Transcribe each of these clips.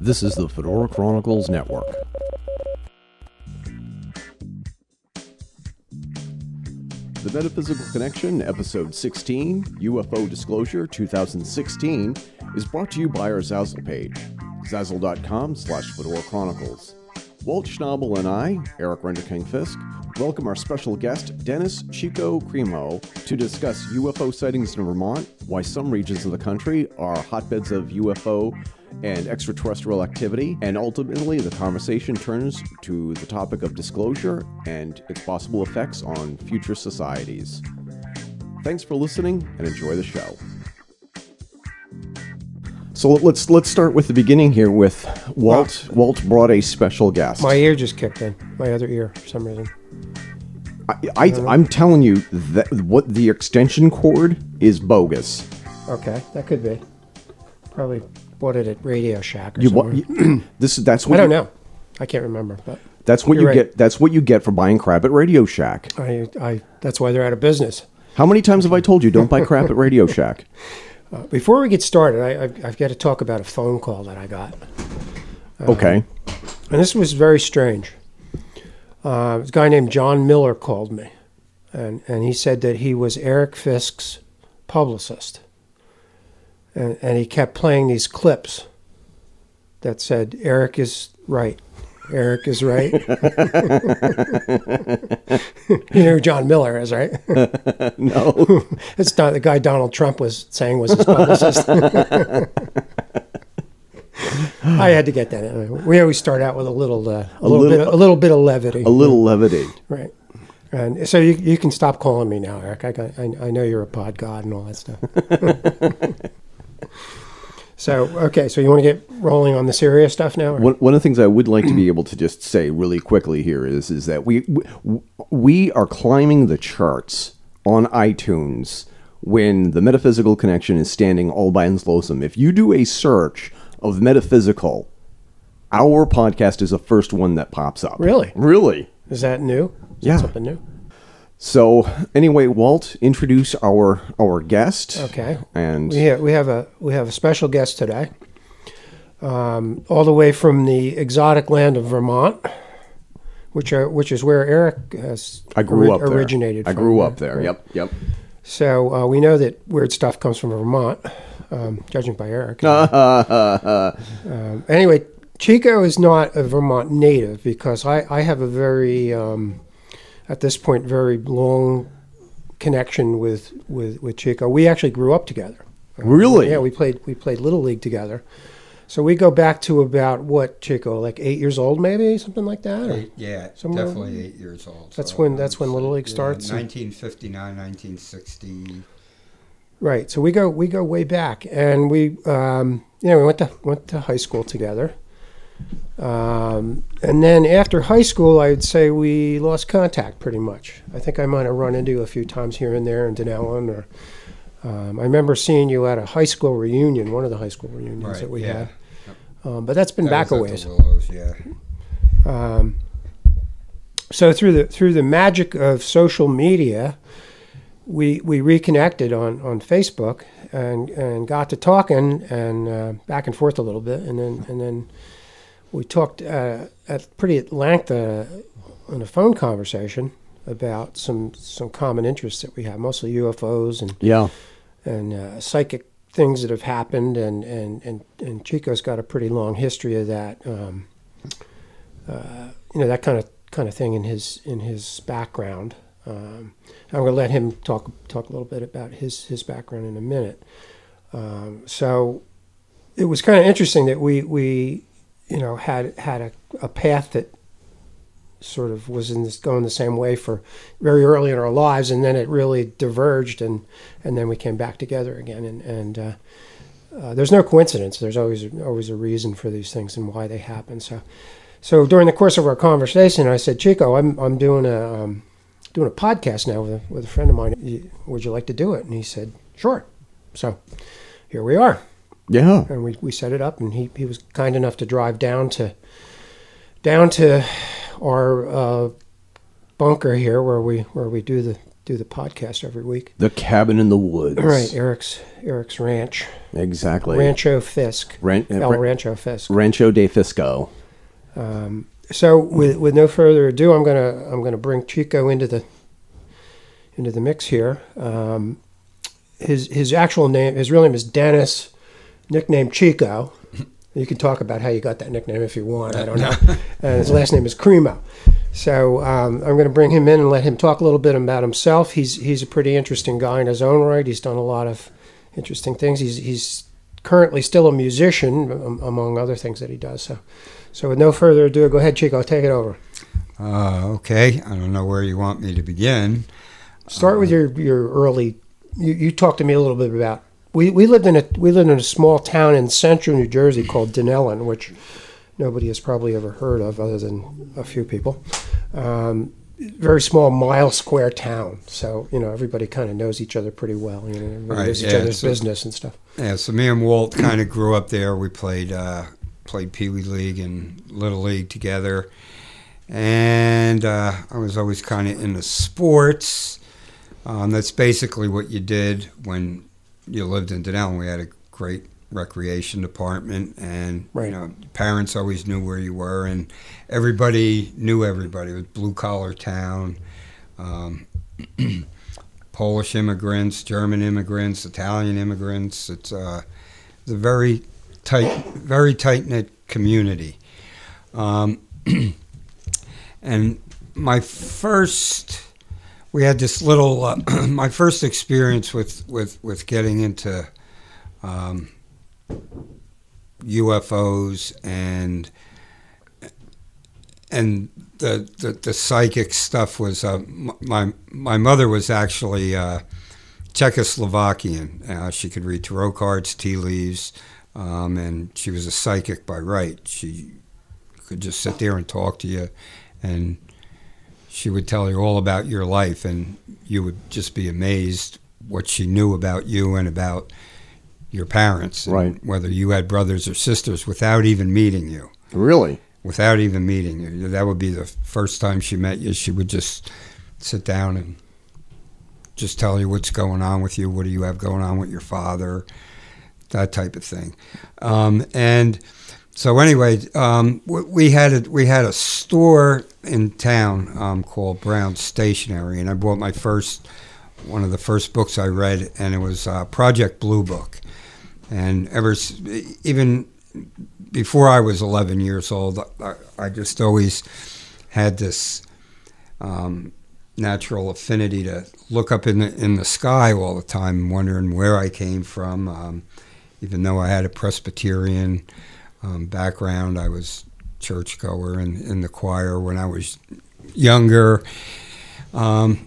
This is the Fedora Chronicles Network. The Metaphysical Connection, Episode 16, UFO Disclosure 2016, is brought to you by our Zazzle page, zazzle.com slash Fedora Chronicles. Walt Schnabel and I, Eric Renderking Fisk, welcome our special guest, Dennis Chico Cremo, to discuss UFO sightings in Vermont, why some regions of the country are hotbeds of UFO and extraterrestrial activity, and ultimately the conversation turns to the topic of disclosure and its possible effects on future societies. Thanks for listening and enjoy the show. So let's let's start with the beginning here with Walt. Ah. Walt brought a special guest. My ear just kicked in. My other ear, for some reason. I, I, I'm telling you that what the extension cord is bogus. Okay, that could be. Probably bought it at Radio Shack or You, somewhere. you- this that's what I don't you- know. I can't remember, but That's what You're right. get. That's what you get for buying crap at Radio Shack. I, I that's why they're out of business. How many times have I told you don't buy crap at Radio Shack? Uh, before we get started, I, I've got to talk about a phone call that I got, Okay. and this was very strange. Uh, this guy named John Miller called me, and and he said that he was Eric Fisk's publicist, and and he kept playing these clips that said Eric is right. Eric is right. you know who John Miller is, right? No. It's not the guy Donald Trump was saying was his publicist. I had to get that in. We always start out with a little, uh, a, little, little- bit, a little bit of levity, a little levity. right? And so you, you can stop calling me now, Eric. I, got, I, I know you're a pod god and all that stuff. so okay, so you want to get rolling on the serious stuff now? One, one of the things I would like to be able to just say really quickly here is is that we we are climbing the charts on iTunes when the metaphysical connection is standing all by its lonesome. If you do a search of metaphysical, our podcast is the first one that pops up. Really? Really? Is that new? Is Yeah. that something new? So anyway, Walt, introduce our our guest. Okay. And We have, we have a we have a special guest today, um, all the way from the exotic land of Vermont, which are which is where Eric has I grew ori- up there. originated. I grew up there. Yep. Yep. So uh, we know that weird stuff comes from Vermont, um, judging by Eric. Uh, Um, anyway, Chico is not a Vermont native because I, I have a very, um, at this point, very long connection with, with, with Chico. We actually grew up together. Really? Yeah, we played we played little league together. So we go back to about what Chico, like eight years old, maybe something like that. Eight, yeah, Somewhere- definitely eight years old. That's so when- that's when Little League starts and- 1959, 1960. Right. So we go we go way back, and we um, you know we went to went to high school together, um, and then after high school, I'd say we lost contact pretty much. I think I might have run into you a few times here and there in Dunellen, or um, I remember seeing you at a high school reunion, one of the high school reunions Right, that we yeah. had. Um, but that's been That back a ways. Willows, yeah. Um, so through the through the magic of social media, we we reconnected on, on Facebook and and got to talking and uh, back and forth a little bit, and then and then we talked uh, at pretty at length uh, on a phone conversation about some some common interests that we have, mostly UFOs and yeah. and uh, psychic things that have happened, and, and, and, and Chico's got a pretty long history of that. Um, uh, you know that kind of kind of thing in his in his background. Um, I'm going to let him talk talk a little bit about his his background in a minute. Um, so it was kind of interesting that we we you know had had a, a path that sort of was in this going the same way for very early in our lives, and then it really diverged, and and then we came back together again. And and uh, uh, there's no coincidence. There's always always a reason for these things and why they happen. So so during the course of our conversation, I said, Chico, I'm I'm doing a um, doing a podcast now with a, with a friend of mine. Would you like to do it? And he said, Sure. So here we are Yeah. and we, we set it up and he, he was kind enough to drive down to down to our uh, bunker here where we where we do the do the podcast every week. The cabin in the woods. Right, Eric's Eric's ranch, Exactly. Rancho Fisk, Ran- uh, El Rancho Fisk. Rancho de Fisco. Um, so with with no further ado, I'm gonna I'm gonna bring Chico into the into the mix here. Um, his his actual name, his real name is Dennis, nicknamed Chico. You can talk about how you got that nickname if you want. I don't know. and his last name is Cremo. So um, I'm going to bring him in and let him talk a little bit about himself. He's he's a pretty interesting guy in his own right. He's done a lot of interesting things. He's he's currently still a musician, am- among other things that he does. So, so with no further ado, go ahead, Chico, take it over. Uh, okay, I don't know where you want me to begin. Start with your your early. You, you talked to me a little bit about. We, we lived in a we lived in a small town in central New Jersey called Dunellen, which nobody has probably ever heard of other than a few people. Um, very small mile square town, so you know everybody kind of knows each other pretty well. You know, everybody Right, knows each yeah, other's so- business and stuff. Yeah, so me and Walt kind of grew up there. We played uh, played Pee Wee League and Little League together, and uh, I was always kind of into sports. Um, that's basically what you did when you lived in Dunellen. We had a great recreation department, and Right. you know, parents always knew where you were, and everybody knew everybody. It was blue collar town. Um, Polish immigrants, German immigrants, Italian immigrants. It's, uh, it's a very tight, very tight knit community. Um, and my first, we had this little, uh, my first experience with, with, with getting into um, UFOs and and the, the, the psychic stuff was uh, my my mother was actually uh, Czechoslovakian. Uh, she could read tarot cards, tea leaves, um, and she was a psychic by right. She could just sit there and talk to you, and she would tell you all about your life, and you would just be amazed what she knew about you and about your parents, and Right. Whether you had brothers or sisters without even meeting you Really? without even meeting you. That would be the first time she met you. She would just sit down and just tell you what's going on with you. What do you have going on with your father? That type of thing. Um, and so anyway, um, we had a, we had a store in town um, called Brown Stationery, and I bought my first one of the first books I read, and it was uh, Project Blue Book. And ever even before I was 11 years old, I, I just always had this um, natural affinity to look up in the in the sky all the time, wondering where I came from. Um, even though I had a Presbyterian um, background, I was churchgoer and in the choir when I was younger. Um,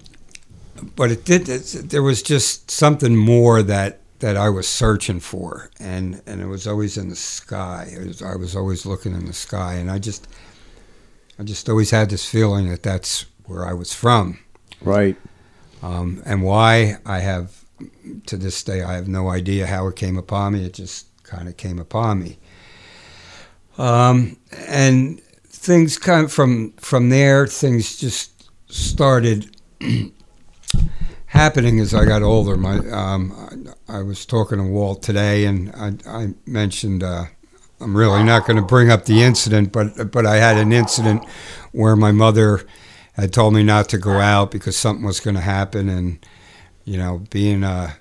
but it did. It, there was just something more that that I was searching for, and and it was always in the sky. Was, I was always looking in the sky, and I just I just always had this feeling that that's where I was from, Right. um, and why I have to this day I have no idea how it came upon me. It just kind of came upon me, um, and things kind of from from there. Things just started happening as I got older. My um, I, I was talking to Walt today, and I, I mentioned uh, I'm really not going to bring up the incident, but but I had an incident where my mother had told me not to go out because something was going to happen, and you know, being a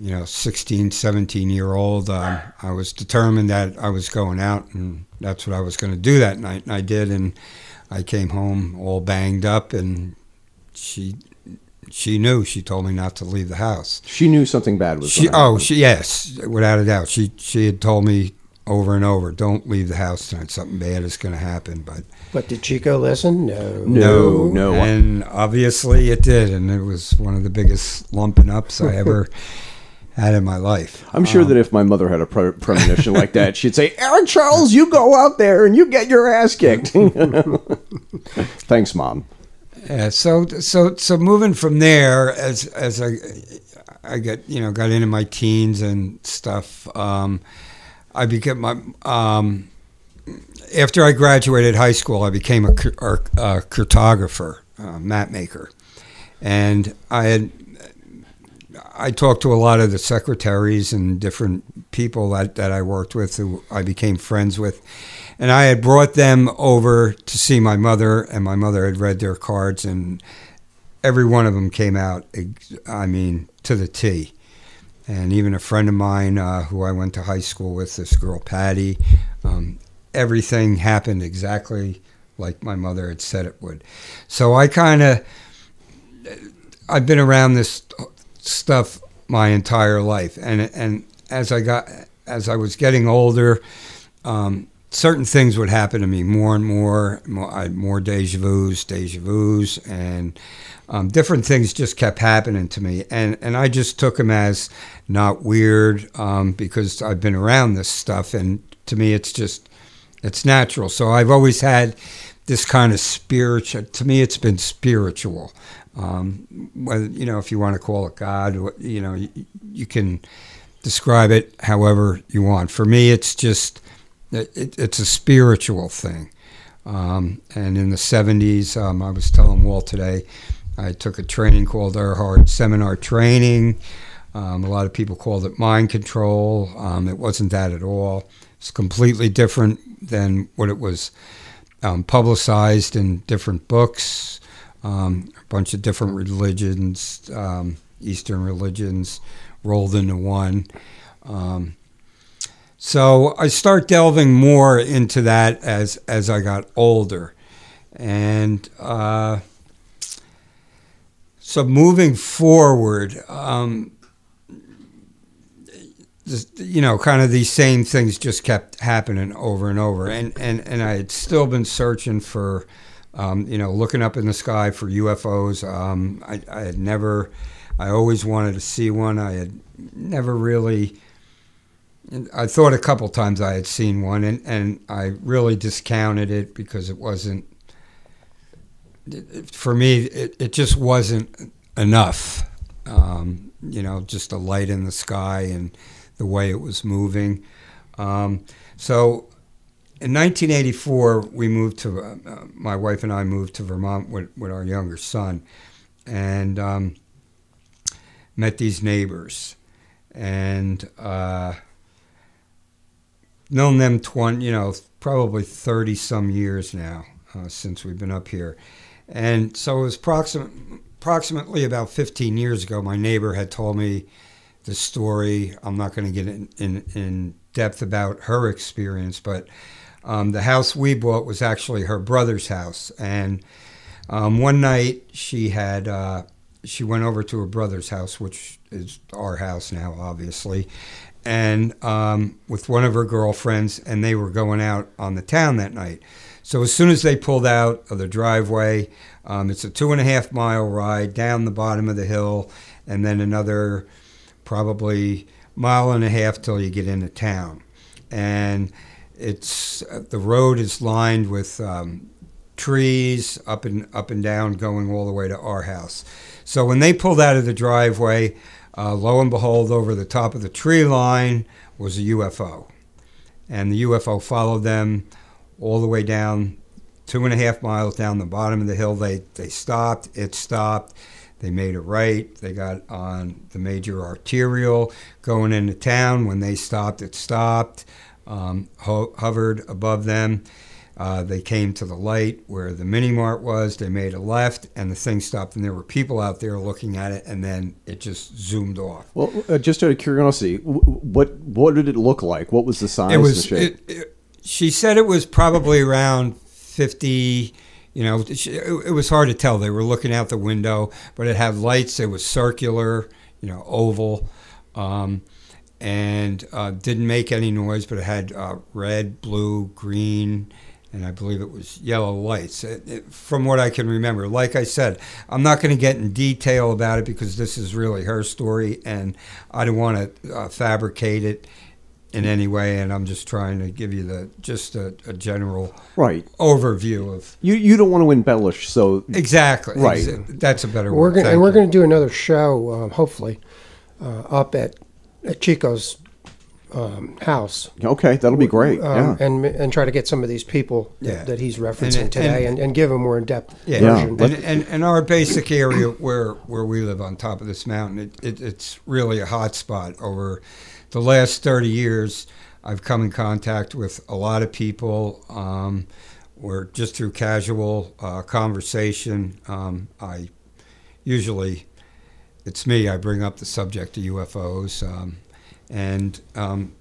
you know 16, 17 year old, um, I was determined that I was going out, and that's what I was going to do that night, and I did, and I came home all banged up, and she she knew. She told me not to leave the house. She knew something bad was She oh she yes without a doubt. She she had told me over and over, don't leave the house tonight. Something bad is going to happen. But But did Chico listen? No. No, no. and obviously it did, and it was one of the biggest lumping ups I ever had in my life. I'm sure that if my mother had a pre- premonition like that, she'd say, Eric Charles, you go out there and you get your ass kicked. Thanks, Mom. Yeah, so so so moving from there as as I I got you know got into my teens and stuff, um, I became my um, after I graduated high school, I became a, a cartographer, uh, map maker, and I had I talked to a lot of the secretaries and different people that, that I worked with who I became friends with. And I had brought them over to see my mother, and my mother had read their cards, and every one of them came out, I mean, to the T. And even a friend of mine uh, who I went to high school with, this girl, Patty, um, everything happened exactly like my mother had said it would. So I kind of, I've been around this stuff my entire life, and and as I got as I was getting older, um, certain things would happen to me more and more. more I had more deja vu's, deja vu's, and um, different things just kept happening to me, and and I just took them as not weird um, because I've been around this stuff, and to me it's just it's natural. So I've always had this kind of spiritual. To me, it's been spiritual. Um, whether you know if you want to call it God, you know you, you, can describe it however you want. For me, it's just it, it's a spiritual thing. Um, and in the 70s, um, I was telling Walt today, I took a training called Erhard Seminar Training. Um, a lot of people called it mind control. Um, it wasn't that at all. It's completely different than what it was um, publicized in different books um, a bunch of different religions, Eastern religions, rolled into one. Um, so I start delving more into that as as I got older, and uh, so moving forward, um, you know, kind of these same things just kept happening over and over, and and and I had still been searching for um, you know, looking up in the sky for UFOs. Um, I, I, had never, I always wanted to see one. I had never really, I thought a couple times I had seen one, and, and I really discounted it because it wasn't, for me, it, it just wasn't enough. Um, you know, just a light in the sky and the way it was moving. Um, so in 1984, we moved to, uh, uh, my wife and I moved to Vermont with, with our younger son and um, met these neighbors. And uh, known them 20, you know, probably 30 some years now uh, since we've been up here. And so it was approximate, approximately about 15 years ago, my neighbor had told me the story. I'm not going to get in, in, in depth about her experience, but um, the house we bought was actually her brother's house, and um, one night she had uh, she went over to her brother's house, which is our house now, obviously, and um, with one of her girlfriends, and they were going out on the town that night. So as soon as they pulled out of the driveway, um, it's a two and a half mile ride down the bottom of the hill, and then another probably mile and a half till you get into town, and it's uh, the road is lined with um, trees up and up and down, going all the way to our house. So when they pulled out of the driveway, uh, lo and behold, over the top of the tree line was a UFO, and the UFO followed them all the way down two and a half miles down the bottom of the hill. They they stopped. It stopped. They made a right. They got on the major arterial going into town. When they stopped, it stopped um, ho- hovered above them. Uh, they came to the light where the mini mart was. They made a left, and the thing stopped, and there were people out there looking at it, and then it just zoomed off. Well, uh, just out of curiosity, what what did it look like? What was the size? It was. It, it, she said it was probably around fifty. You know, it, it was hard to tell. They were looking out the window, but it had lights. It was circular, you know, oval. Um, and uh, didn't make any noise, but it had uh, red, blue, green, and I believe it was yellow lights. It, it, from what I can remember, like I said, I'm not going to get in detail about it because this is really her story, and I don't want to uh, fabricate it in any way. And I'm just trying to give you the just a, a general right overview of you. You don't want to embellish, so exactly right. that's a better we're word. Gonna, and we're going to do another show, uh, hopefully, uh, up at at Chico's um, house. Okay, that'll be great. Um, yeah. and and try to get some of these people that, Yeah. that he's referencing And- today, and- and, and give a more in depth Yeah, Yeah. version. And, and and our basic area where where we live on top of this mountain, it, it, it's really a hot spot. Over the last thirty years, I've come in contact with a lot of people. Um, where just through casual uh, conversation, um, I usually it's me. I bring up the subject of UFOs, um, and um,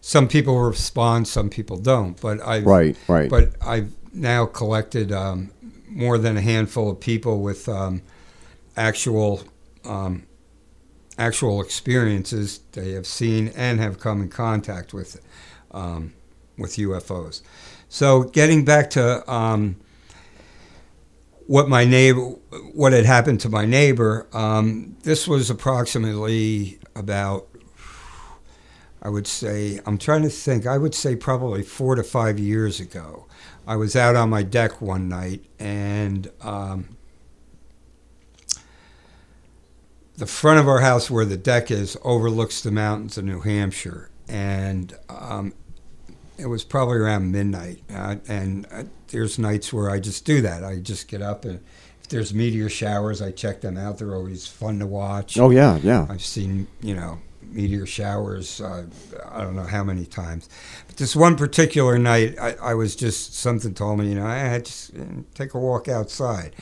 some people respond, some people don't. But I right, right. but I've now collected um, more than a handful of people with um, actual um, actual experiences they have seen and have come in contact with um, with UFOs. So getting back to um, what my neighbor, what had happened to my neighbor, um, this was approximately about I would say, I'm trying to think, I would say probably four to five years ago. I was out on my deck one night and um, the front of our house, where the deck is, overlooks the mountains of New Hampshire. And um, it was probably around midnight. Uh, and uh, there's nights where I just do that. I just get up and if there's meteor showers, I check them out. They're always fun to watch. oh yeah, yeah. I've seen, you know, meteor showers, uh, I don't know how many times. But this one particular night, I, I was just, something told me, you know, I had to uh, take a walk outside.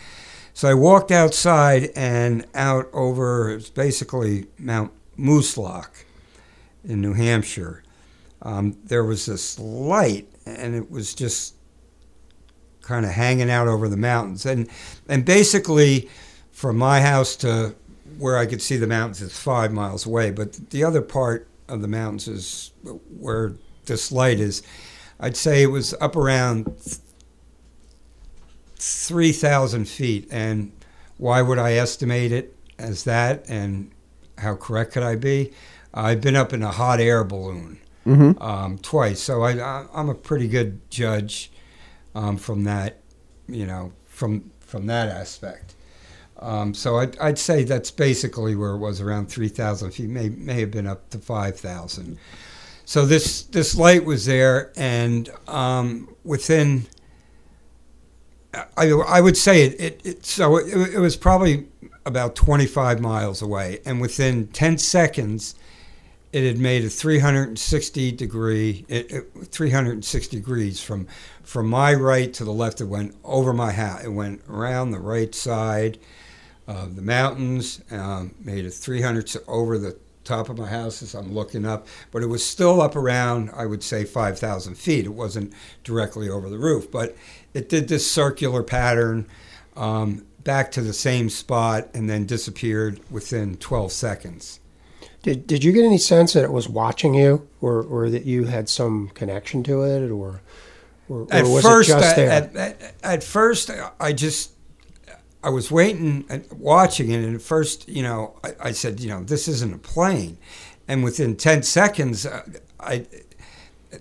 So I walked outside and out over, it's basically Mount Moosilauke in New Hampshire. Um, there was this light, and it was just kind of hanging out over the mountains. And, and basically, from my house to where I could see the mountains is five miles away, but the other part of the mountains is where this light is. I'd say it was up around 3,000 feet. And why would I estimate it as that? And how correct could I be? I've been up in a hot air balloon Mm-hmm. um, twice, so I, I, I'm a pretty good judge um, from that, you know, from from that aspect. Um, so I'd, I'd say that's basically where it was around 3,000 feet, may, may have been up to 5,000. So this, this light was there, and um, within, I, I would say it, it, it so it, it was probably about 25 miles away, and within 10 seconds, it had made a 360 degree, it, it, 360 degrees from from my right to the left. It went over my hat It went around the right side of the mountains, um, made a 300 s- over the top of my house as I'm looking up. But it was still up around, I would say, 5,000 feet. It wasn't directly over the roof, but it did this circular pattern um, back to the same spot and then disappeared within 12 seconds. Did Did you get any sense that it was watching you, or or that you had some connection to it, or or, or was first, it just I- there? At, at, at first, I just I was waiting and watching it, and at first, you know, I, I said, you know, this isn't a plane, and within ten seconds, uh, I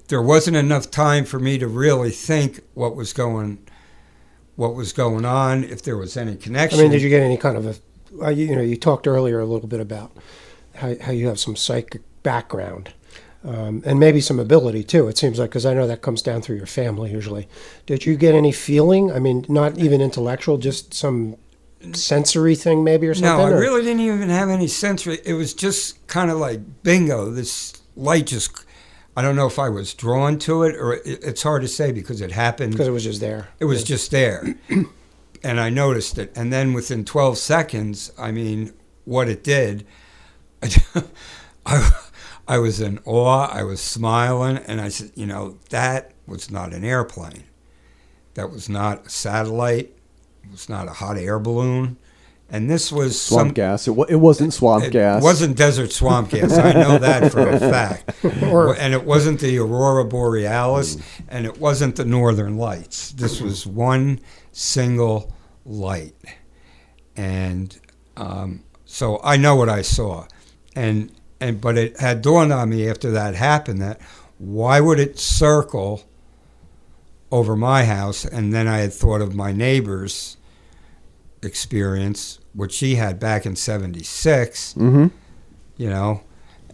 there wasn't enough time for me to really think what was going what was going on, if there was any connection. I mean, did you get any kind of a? uh, You, you know, you talked earlier a little bit about how how you have some psychic background. Um, and maybe some ability too. It seems like because I know that comes down through your family usually. Did you get any feeling? I mean, not even intellectual, just some sensory thing maybe or something. No, I or- really didn't even have any sensory. It was just kind of like bingo. This light just. I don't know if I was drawn to it or it, it's hard to say because it happened. because it was just there. It was just there. and I noticed it. And then within 12 seconds, I mean, what it did, I, I was in awe. I was smiling. And I said, you know, that was not an airplane. That was not a satellite. It was not a hot air balloon. And this was Swamp some, gas. It, wa- it wasn't swamp it gas. It wasn't desert swamp gas. I know that for a fact. Or- and it wasn't the aurora borealis, and it wasn't the northern lights. This was one single light, and um, so I know what I saw, and and but it had dawned on me after that happened that why would it circle over my house, and then I had thought of my neighbor's experience, which she had back in '76 Mm-hmm. you know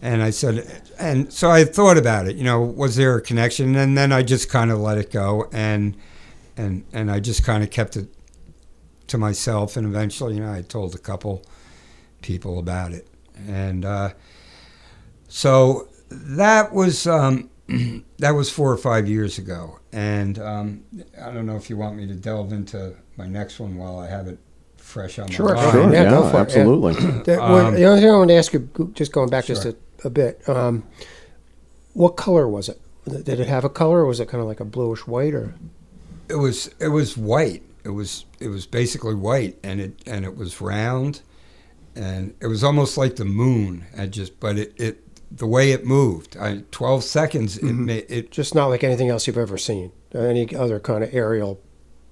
And I said, and so I thought about it. You know, was there a connection? And then I just kind of let it go, and and and I just kind of kept it to myself. And eventually, you know, I told a couple people about it, and uh, so that was um, that was four or five years ago. And um, I don't know if you want me to delve into my next one while I have it fresh on Sure, my mind. Sure, Yeah, yeah, go yeah. absolutely. The, what- Um, the only thing I want to ask you, just going back just a, a bit, um, what color was it? Did it have a color, or was it kind of like a bluish white, or It was it was white. It was it was basically white, and it and it was round, and it was almost like the moon. I just but it, it the way it moved. I twelve seconds. It Mhm. made it. just not like anything else you've ever seen? Any other kind of aerial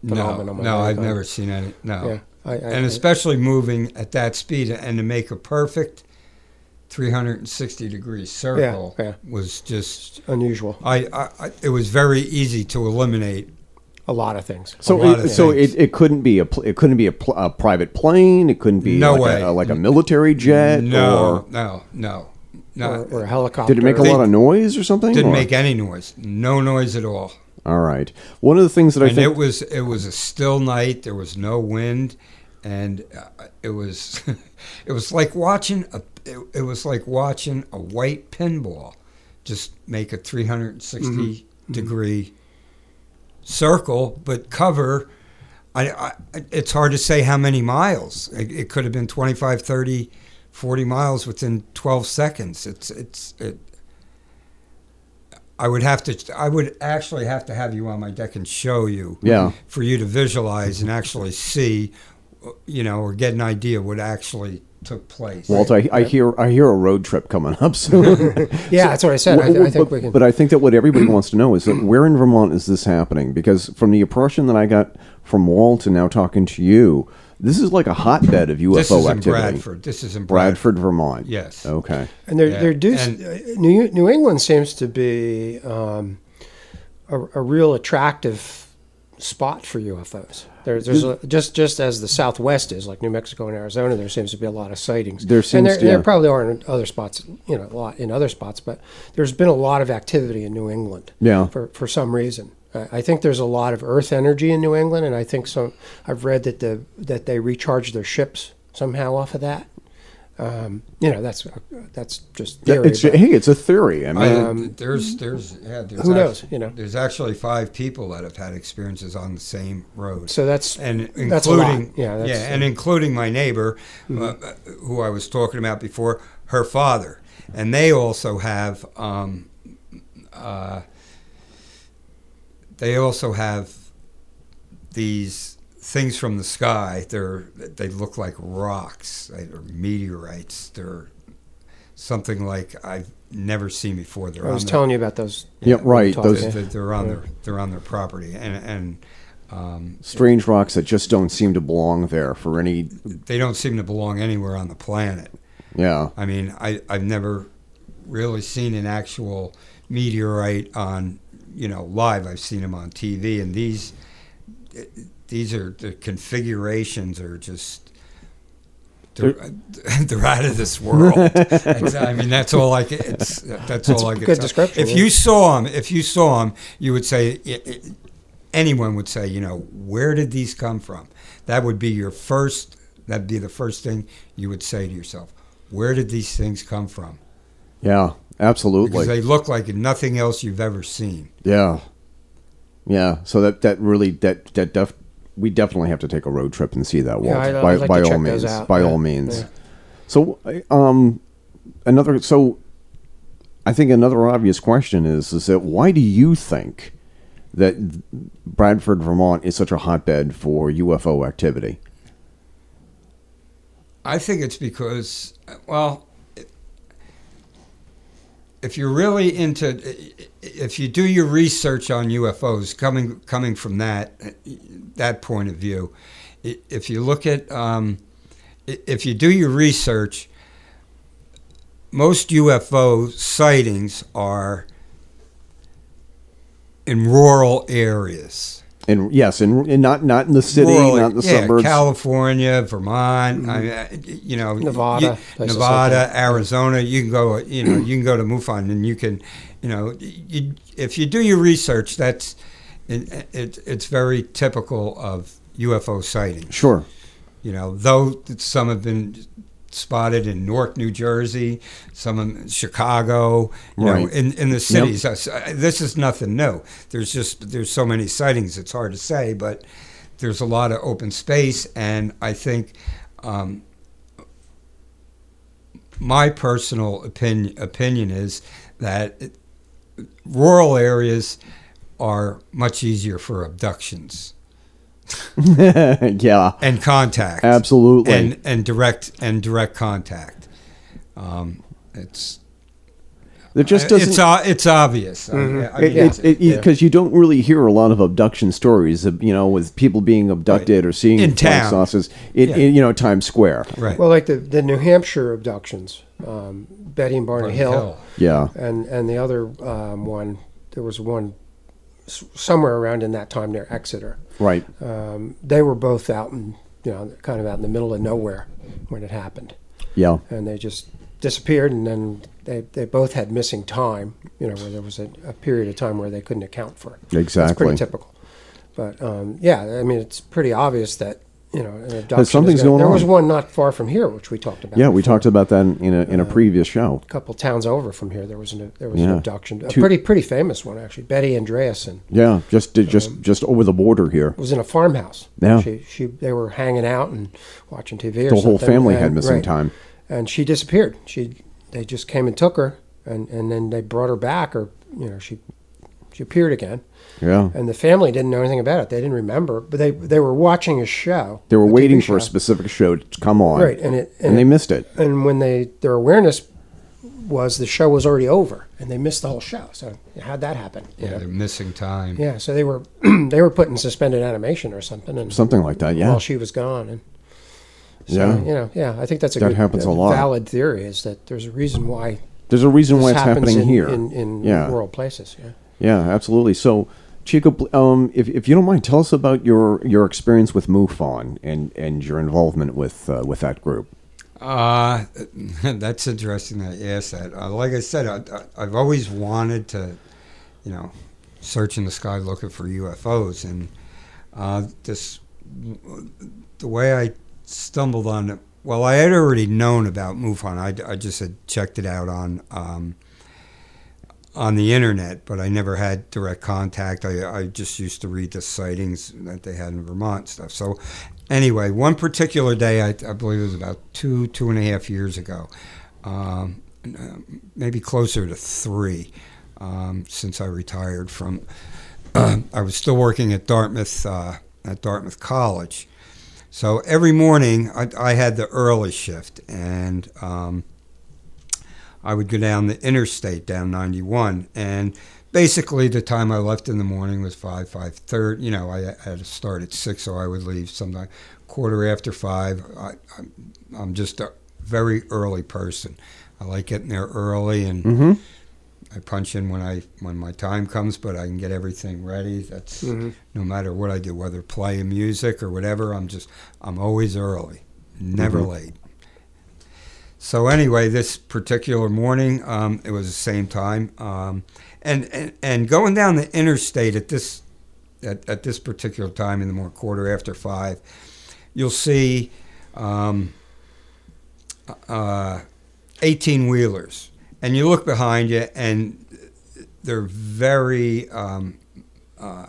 phenomenon? of no, I've kind? never seen any. No, Yeah, I, I, and I- especially moving at that speed and to make a perfect 360 degree circle yeah. was just. unusual. I, I, I it was very easy to eliminate. A lot of things. So, it, of so things. it, it couldn't be a pl- it couldn't be a, pl- a private plane. It couldn't be No like, way. A, like a military jet. no, or no, no, no. or, or a helicopter. did it make a They- lot of noise or something? Didn't or- make any noise. No noise at all. All right. One of the things that I and think it was it was a still night. There was no wind, and uh, it was it was like watching a it, it was like watching a white pinball just make a 360 Mm-hmm. degree circle, but cover. I, I, it's hard to say how many miles. It, it could have been 25, 30, 40 miles within 12 seconds. It's it's it. I would have to. I would actually have to have you on my deck and show you yeah. for you to visualize and actually see, you know, or get an idea what actually took place. Walt, I, I hear I hear a road trip coming up soon. Yeah, that's what I said. I, Well, I think but, we can. but I think that what everybody wants to know is that where in Vermont is this happening? Because from the impression that I got from Walt and now talking to you, this is like a hotbed of UFO this is in. Bradford. This is in Bradford. Bradford, Vermont. Yes. Okay. And there, Yeah, there do and- uh, New New England seems to be um, a, a real attractive spot for UFOs. There, there's a, just just as the Southwest is, like New Mexico and Arizona. There seems to be a lot of sightings. There seems and there, to- there probably are in other spots, you know, a lot in other spots. But there's been a lot of activity in New England Yeah. for for some reason. I I think there's a lot of Earth energy in New England, and I think some. I've read that the that they recharge their ships somehow off of that. Um, you know, that's that's just theory. it's, but- hey, it's a theory. I mean, I, Um, there's there's yeah, there's who knows, act- you know. There's actually five people that have had experiences on the same road. So that's and including That's a lot. Yeah, that's- yeah, and including my neighbor, uh, who I was talking about before, her father, and they also have, um, uh, they also have these things from the sky. They're they look like rocks or meteorites. They're something like I've never seen before. They're I was on their- telling you about those. yeah, we were right. Those yeah. they're, they're on Yeah. their they're on their property, and and um, strange rocks that just don't seem to belong there for any. they don't seem to belong anywhere on the planet. Yeah. I mean, I, I've never really seen an actual meteorite on, you know, live. I've seen them on TV, and these these are the configurations are just. They're, they're out of this world. I mean, that's all I can. It's, that's, all I a can. good description, If you saw them, if you saw them, you would say it, it, anyone would say, you know, where did these come from? That would be your first. That'd be the first thing you would say to yourself. Where did these things come from? Yeah. Absolutely. Because they look like nothing else you've ever seen. Yeah, yeah. So that that really that that def, we definitely have to take a road trip and see that. Walt. Yeah, I'd- I'd by like by to all check those means, out. by Yeah, all means. yeah. So, um, another so, I think another obvious question is is that why do you think that Bradford, Vermont, is such a hotbed for UFO activity? I think it's because, well, if you're really into, if you do your research on UFOs, coming coming from that that point of view, if you look at, um, if you do your research, most UFO sightings are in rural areas. And yes, and, and not not in the city, rural- not in the yeah, suburbs. California, Vermont, I mean, uh, you know, Nevada, you- places like Nevada. Arizona. You can go, you know, you can go to MUFON and you can, you know, you, if you do your research, that's it, it, it's very typical of UFO sightings. Sure. You know, though some have been spotted in Newark, New Jersey, some in Chicago, you know, in, in the cities. Uh, This is nothing new. There's just there's so many sightings. It's hard to say, but there's a lot of open space, and I think um, my personal opinion opinion is that it, rural areas are much easier for abductions yeah, and contact absolutely. and and direct and direct contact. Um, it's it just doesn't. it's it's obvious. I-. I mean, It, it's because Yeah. you don't really hear a lot of abduction stories, of, you know, with people being abducted or seeing In flying town. saucers in, Yeah. in, you know Times Square. right. Well, like the, the New Hampshire abductions, um, Betty and Barney Barney Hill, Yeah, and and the other um, one, there was one s- somewhere around in that time near Exeter. right. Um, they were both out in you know kind of out in the middle of nowhere when it happened, Yeah, and they just disappeared, and then they, they both had missing time. You know, where there was a, a period of time where they couldn't account for. it. That's exactly. pretty typical. But um, yeah, I mean, it's pretty obvious that you know an abduction. is something's going There was one not far from here, which we talked about. Yeah, we before. talked about that in a in a uh, previous show. a couple towns over from here. There was an there was an Yeah. abduction, a Two- pretty pretty famous one actually. Betty Andreasson Yeah, just just um, just over the border here. was in a farmhouse. Yeah. she she they were hanging out and watching TV. Or The whole something, family had and- missing right. time. and she disappeared. She they just came and took her, and and then they brought her back, or you know she she appeared again, Yeah, and the family didn't know anything about it. They didn't remember, but they they were watching a show. they were a TV waiting for a specific show to come on, right, and it and they missed it. and when they their awareness was the show was already over, and they missed the whole show. So how'd that happen? you yeah, know? they're missing time. Yeah, so they were they were put in suspended animation or something, and Something like that. Yeah, while she was gone, and so, Yeah. you know, yeah, I think that's a That good, happens a a lot. valid theory is that there's a reason why there's a reason why it's happening in, here. in, in Yeah. rural places. Yeah. Yeah, absolutely. So, Chico, um, if, if you don't mind, tell us about your, your experience with MUFON and, and your involvement with uh, with that group. Uh, that's interesting that you asked that. Uh, like I said, I, I've always wanted to, you know, search in the sky looking for UFOs, and uh, this the way I stumbled on it. Well, I had already known about MUFON. I, I just had checked it out on um, on the internet, but I never had direct contact. I, I just used to read the sightings that they had in Vermont stuff. So, anyway, one particular day, I, I believe it was about two, two and a half years ago, um, uh, maybe closer to three, um, since I retired from. I was still working at Dartmouth uh, at Dartmouth College, so every morning I, I had the early shift, and um, I would go down the interstate down 91, and basically the time I left in the morning was five five thirty. You know, I had to start at six, so I would leave sometime quarter after five. I, I'm, I'm just a very early person. I like getting there early, and Mm-hmm. I punch in when I when my time comes, but I can get everything ready. That's Mhm. no matter what I do, whether playing music or whatever. I'm just I'm always early, never Mhm. late. So anyway, this particular morning, um, it was the same time, um, and, and and going down the interstate at this at, at this particular time in the morning, quarter after five, you'll see um, uh, eighteen wheelers, and you look behind you, and they're very um, uh,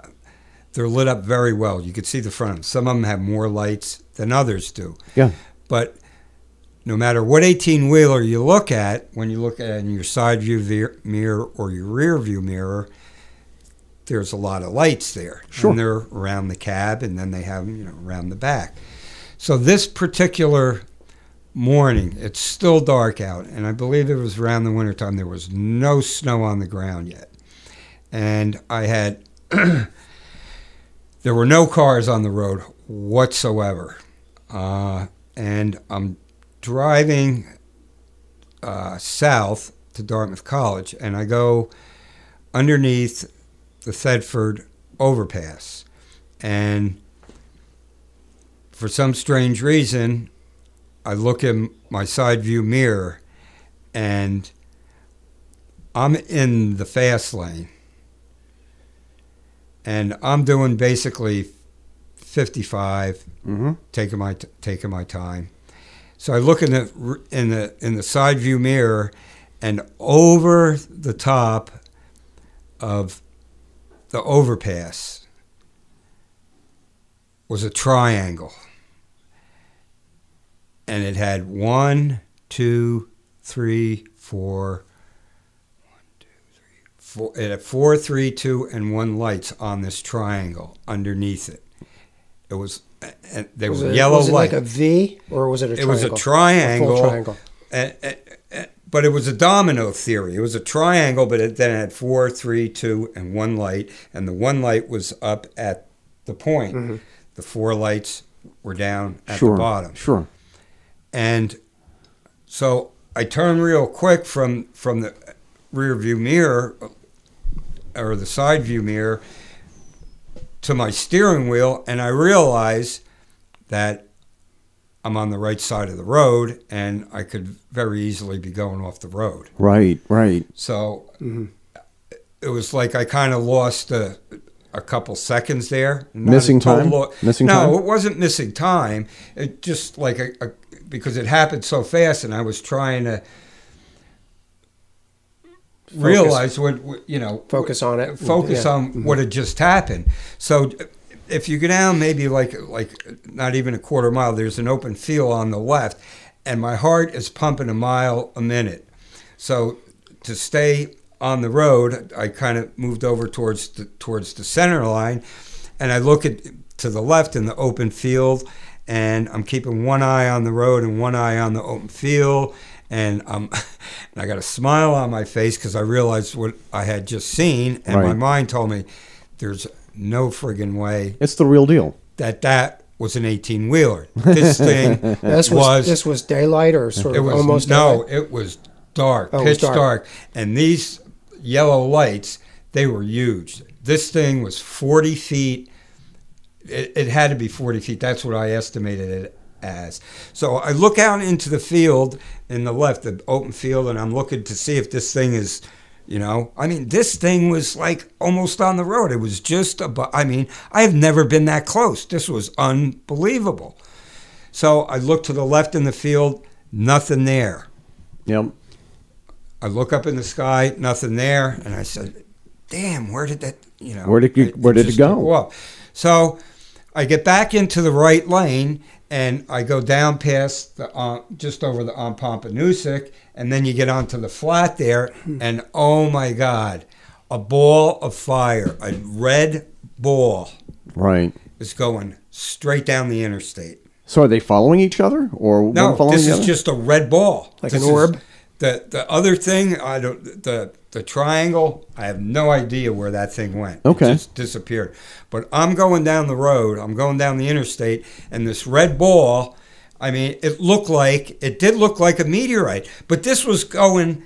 they're lit up very well. You can see the front. Some of them have more lights than others do. Yeah. But no matter what 18 wheeler you look at, when you look at in your side view mirror or your rear view mirror, there's a lot of lights there. Sure. And they're around the cab and then they have them, you know, around the back. So this particular morning, it's still dark out, and I believe it was around the wintertime. There was no snow on the ground yet. And I had, there were no cars on the road whatsoever. Uh, and I'm driving uh, south to Dartmouth College, and I go underneath the Thetford overpass. and for some strange reason, I look in my side view mirror, and I'm in the fast lane, and I'm doing basically 55 Mm-hmm. taking my taking my time. So I look in the in the in the side view mirror, and over the top of the overpass was a triangle, and it had one, two, three, four. four- It had four, three, two, and one lights on this triangle underneath it. It was, and they Was were it, yellow was it light. like a V or was it a triangle? It triangle? was a full triangle. triangle. and, and- and- but it was a domino theory. It was a triangle, but it then had four, three, two, and one light, and the one light was up at the point. Mhm. The four lights were down at sure. the bottom, Sure. and so I turned real quick from from the rear view mirror or the side view mirror to my steering wheel, and I realized that I'm on the right side of the road, and I could very easily be going off the road. Right. Right. So Mhm. it was like I kind of lost a, a couple seconds there. Missing time. lo- Missing no, time. it wasn't missing time. It just like a, a because it happened so fast, and I was trying to realize what, what you know Focus on it. focus Yeah. on what had mm-hmm. just happened. So if you go down maybe like like not even a quarter mile, there's an open field on the left, and my heart is pumping a mile a minute. So to stay on the road, I kind of moved over towards the, towards the center line, and I look at to the left in the open field, and I'm keeping one eye on the road and one eye on the open field, and I'm and I got a smile on my face because I realized what I had just seen, and my mind told me there's no friggin' way It's the real deal. that that was an 18 wheeler. This thing This was, was this was daylight or sort it of was almost no, daylight? it was dark, Oh, pitch dark. dark. and these yellow lights they were huge. This thing was forty feet. It, it had to be forty feet. That's what I estimated it as. So I look out into the field in the left, the open field, and I'm looking to see if this thing is. You know, I mean, this thing was like almost on the road. It was just about, I mean, I have never been that close. This was unbelievable. So I look to the left in the field, nothing there. Yep. I look up in the sky, nothing there, and I said, "Damn, where did that? You know, Where did you- where did it go? So I get back into the right lane, and I go down past the uh, just over the on Pompanoosuc, and then you get onto the flat there, and oh my God, a ball of fire, a red ball, Right. is going straight down the interstate. So are they following each other, or one No, following this the is other? just a red ball. Like This an orb? the the other thing, I don't the the triangle. I have no idea where that thing went. Okay. it just disappeared. But I'm going down the road. I'm going down the interstate, and this red ball. I mean, it looked like it did look like a meteorite, but this was going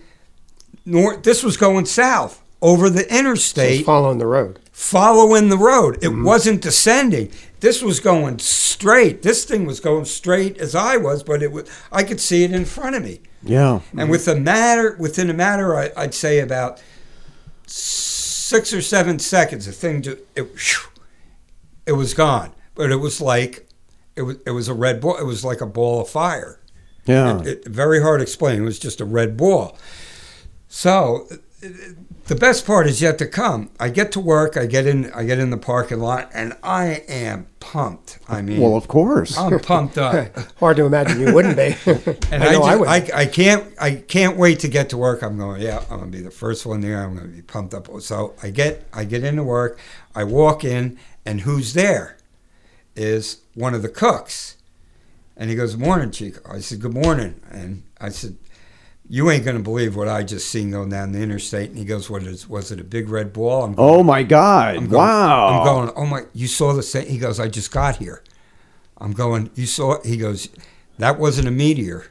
north. This was going south over the So interstate following the road. following the road. It Mm-hmm. wasn't descending. This was going straight. This thing was going straight as I was, but it was I could see it in front of me. Yeah. And with a matter within a matter, I, I'd say about six or seven seconds, the thing just it, it was gone. But it was like it was it was a red ball. It was like a ball of fire. Yeah. It, it- very hard to explain. It was just a red ball. So the best part is yet to come. I get to work. I get in. I get in the parking lot, and I am pumped. I mean, well, of course. I'm pumped up. Hard to imagine you wouldn't be. And I I, know I, would. I, I can't I can't wait to get to work. I'm going, yeah, I'm gonna be the first one there. I'm gonna be pumped up. So I get I get into work. I walk in, and who's there? Is one of the cooks, and he goes, "Morning, Chico." I said, "Good morning," and I said, "You ain't gonna believe what I just seen going down the interstate." And he goes, "What is? It? Was it a big red ball?" I'm oh going, oh my God! I'm going, wow. I'm going, oh my, you saw the same? He goes, I just got here. I'm going, you saw it? He goes, that wasn't a meteor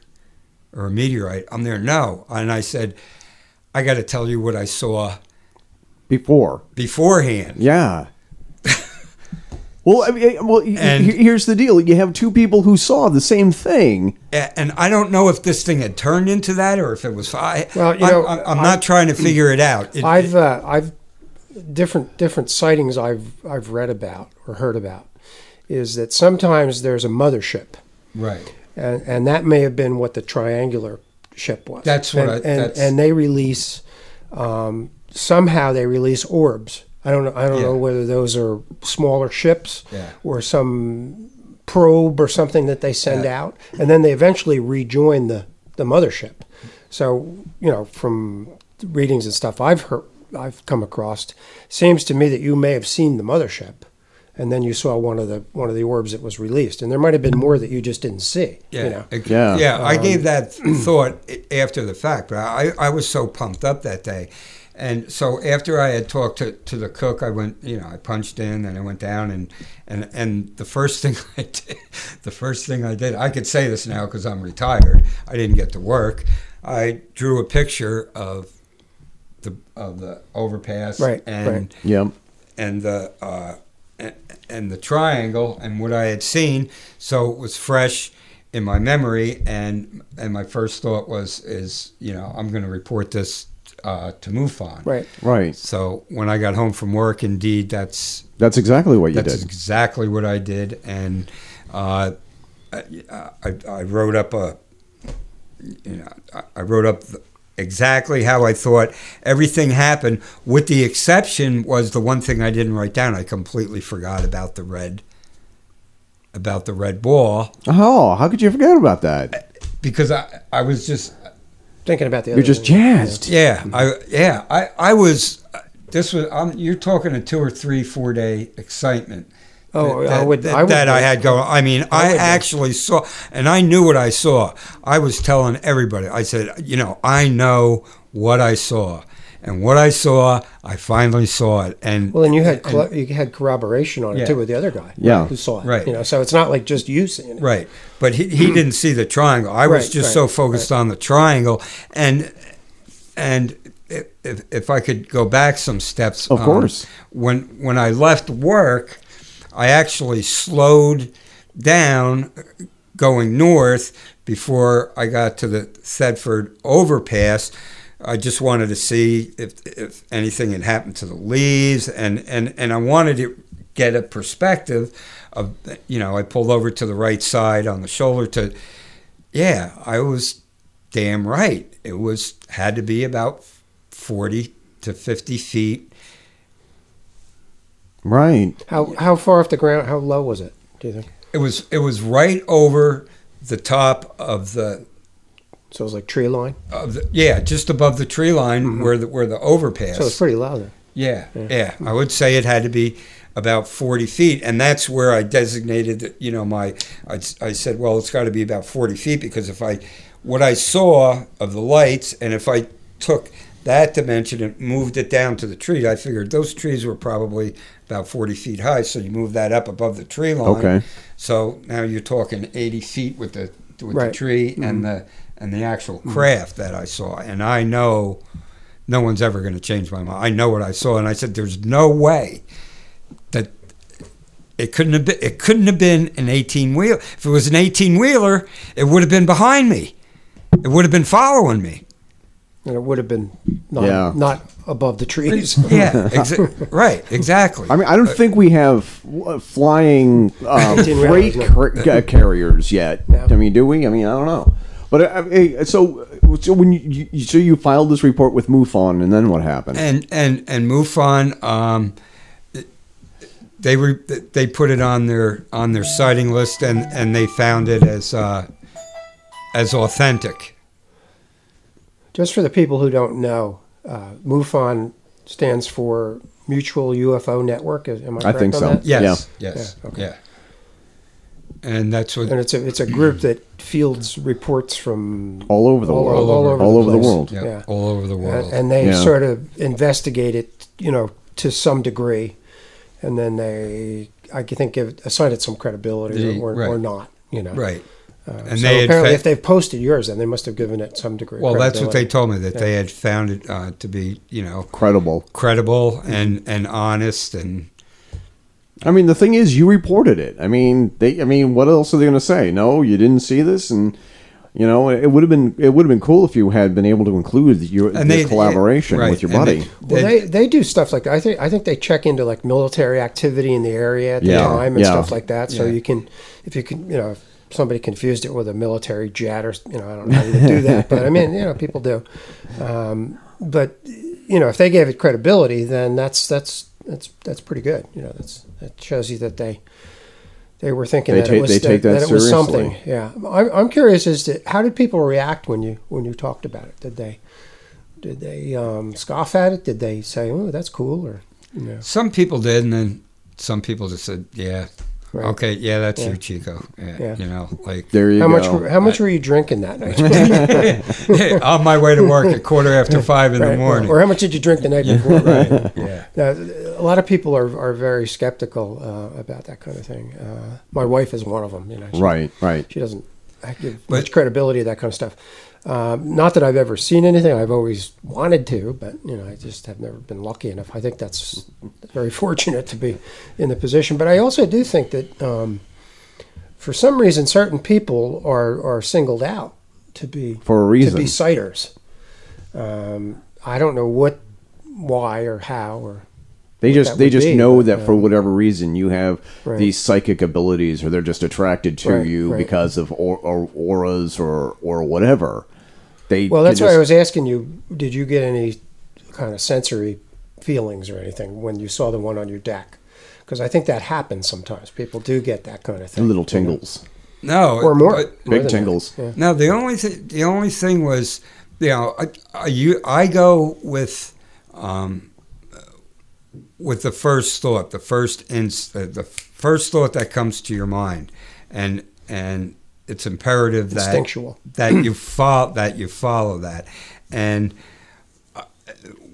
or a meteorite. I'm there, no. And I said, I got to tell you what I saw Before. beforehand. Yeah. Well, I mean, well, And- here's the deal: you have two people who saw the same thing. And I don't know if this thing had turned into that or if it was. I, Well, you I, know, I'm, I'm I- not trying to figure it out. It- I've uh, I've different different sightings I've I've read about or heard about is that sometimes there's a mothership, right. and and that may have been what the triangular ship was. That's what and, I- and, and they release um, somehow they release orbs. I don't know. I don't Yeah. know whether those are smaller ships Yeah. or some probe or something that they send Yeah. out, and then they eventually rejoin the the mothership. So you know, from readings and stuff I've heard, I've come across, seems to me that you may have seen the mothership, and then you saw one of the one of the orbs that was released, and there might have been more that you just didn't see. Yeah, You know? ex- Yeah. yeah. I gave um, that thought after the fact, but I, I was so pumped up that day, and so after I had talked to, to the cook, I went, you know, I punched in and I went down and and and the first thing I did, the first thing I did, I could say this now because I'm retired. I didn't get to work. I drew a picture of the of the overpass Right, and right. Yep. and the uh, and, and the triangle and what I had seen. So it was fresh in my memory, and and my first thought was is you know I'm going to report this uh, to MUFON. Right. Right. So when I got home from work, indeed, that's That's exactly what you that's did. That's exactly what I did, and uh, I, I, I wrote up a, you know, I- I wrote up the, exactly how I thought everything happened, with the exception was the one thing I didn't write down. I completely forgot about the red, about the red ball Oh, how could you forget about that? because I, I was just Thinking about the You're just thing. jazzed. Yeah, I yeah, I I was. This was. I'm, you're talking a two or three, four day excitement. Oh, that, I would- that, I would that I had going. I mean, I, would be. actually saw, and I knew what I saw. I was telling everybody. I said, you know, I know what I saw, and what I saw, I finally saw it. And Well, and you had and- you had corroboration on it Yeah. too with the other guy, Yeah. who saw it. Right. You know, so it's not like just you seeing it. Right. But he, he didn't see the triangle. I was Right, just right, so focused on the triangle. And and if, if, if I could go back some steps. Of um, course. when when I left work, I actually slowed down going north before I got to the Thetford overpass. I just wanted to see if if anything had happened to the leaves, and and and I wanted to get a perspective of you know I pulled over to the right side on the shoulder to yeah I was damn right it was had to be about forty to fifty feet Right. How how far off the ground? How low was it? Do you think? it was it was right over the top of the So it was like tree line. of the yeah just above the tree line mm-hmm. where the where the overpass So it's pretty low then. Yeah, Yeah. yeah, I would say it had to be about 40 feet, and that's where I designated, that, you know, my. I, I said, well, it's got to be about 40 feet because if I, what I saw of the lights, and if I took that dimension and moved it down to the tree, I figured those trees were probably about 40 feet high. So you move that up above the tree line. Okay. So now you're talking 80 feet with the with Right. the tree and mm-hmm. the and the actual craft that I saw, and I know no one's ever going to change my mind. I know what I saw, and I said, "There's no way that it couldn't have been. It couldn't have been an 18 wheel. If it was an 18 wheeler, it would have been behind me. It would have been following me. And it would have been not, Yeah. not above the trees. Yeah, exa- right, exactly. I mean, I don't think we have uh, flying uh, freight car- carriers yet. Yeah. I mean, do we? I mean, I don't know. But uh, hey, so, so when you, you so you filed this report with MUFON, and then what happened? and and and MUFON, um, they re, they put it on their on their sighting list, and and they found it as uh, as authentic. Just for the people who don't know, uh, MUFON stands for Mutual UFO Network. Am I I think on so. that? Yes, yes, Yeah, okay. yeah. And that's what And it's a it's a group that fields reports from all over the all, world. all over, all the, over the world. yeah, Yeah. all over the And, world. and they Yeah. sort of investigate it, you know, to some degree, and then they, I think, give, assign it some credibility The- or, right. or not, you know. right. Uh, And so they apparently, fa- if they've posted yours, then they must have given it some degree. of Well, that's what they told me that Yeah. they had found it uh, to be, you know, Credible. credible and and honest and I mean, the thing is, you reported it. I mean, they. I mean, what else are they going to say? No, you didn't see this, and you know, it would have been it would have been cool if you had been able to include your, And your they- collaboration right, with your and buddy. they- Well, they they do stuff like that. I think I think they check into like military activity in the area at the Yeah, time and yeah. stuff like that. So Yeah. you can, if you can, you know, if somebody confused it with a military jet or you know, I don't know how you would do that, but I mean, you know, people do. Um, but you know, if they gave it credibility, then that's that's that's that's pretty good. You know, that's that shows you that they they were thinking They that take- it was they take that it was something. Yeah, I'm, I'm curious as to how did people react when you when you talked about it? Did they did they um, scoff at it? Did they say, "Oh, that's cool"? Or you know, Some people did, and then some people just said, "Yeah, Right. okay, yeah, that's Yeah. you, Chico." Yeah, Yeah. you know, like There you how go. much how much were you drinking that night? on my way to work at quarter after five in the morning. or how much did you drink the night before? right. Yeah. Now, a lot of people are, are very skeptical uh, about that kind of thing. Uh, my wife is one of them. You know, she, right, right. She doesn't give But- much credibility to that kind of stuff. Um, not that I've ever seen anything. I've always wanted to, but you know, I just have never been lucky enough. I think that's very fortunate to be in the position. But I also do think that um, for some reason, certain people are are singled out to be For a reason to be sighters. Um, I don't know what, why, or how, or They just they just be, know but, that for whatever reason you have Right. these psychic abilities, or they're just attracted to Right, you right. because of or, or auras or or whatever. They Well, can that's why I was asking you. Did you get any kind of sensory feelings or anything when you saw the one on your deck? Because I think that happens sometimes. People do get that kind of thing. little tingles, No, or more. but- big than that. tingles. Yeah. No, the only thing the only thing was, you know, I, I, you, I go with um, with the first thought, the first inst, uh, the first thought that comes to your mind, and and it's imperative that that you follow that you follow that, and uh,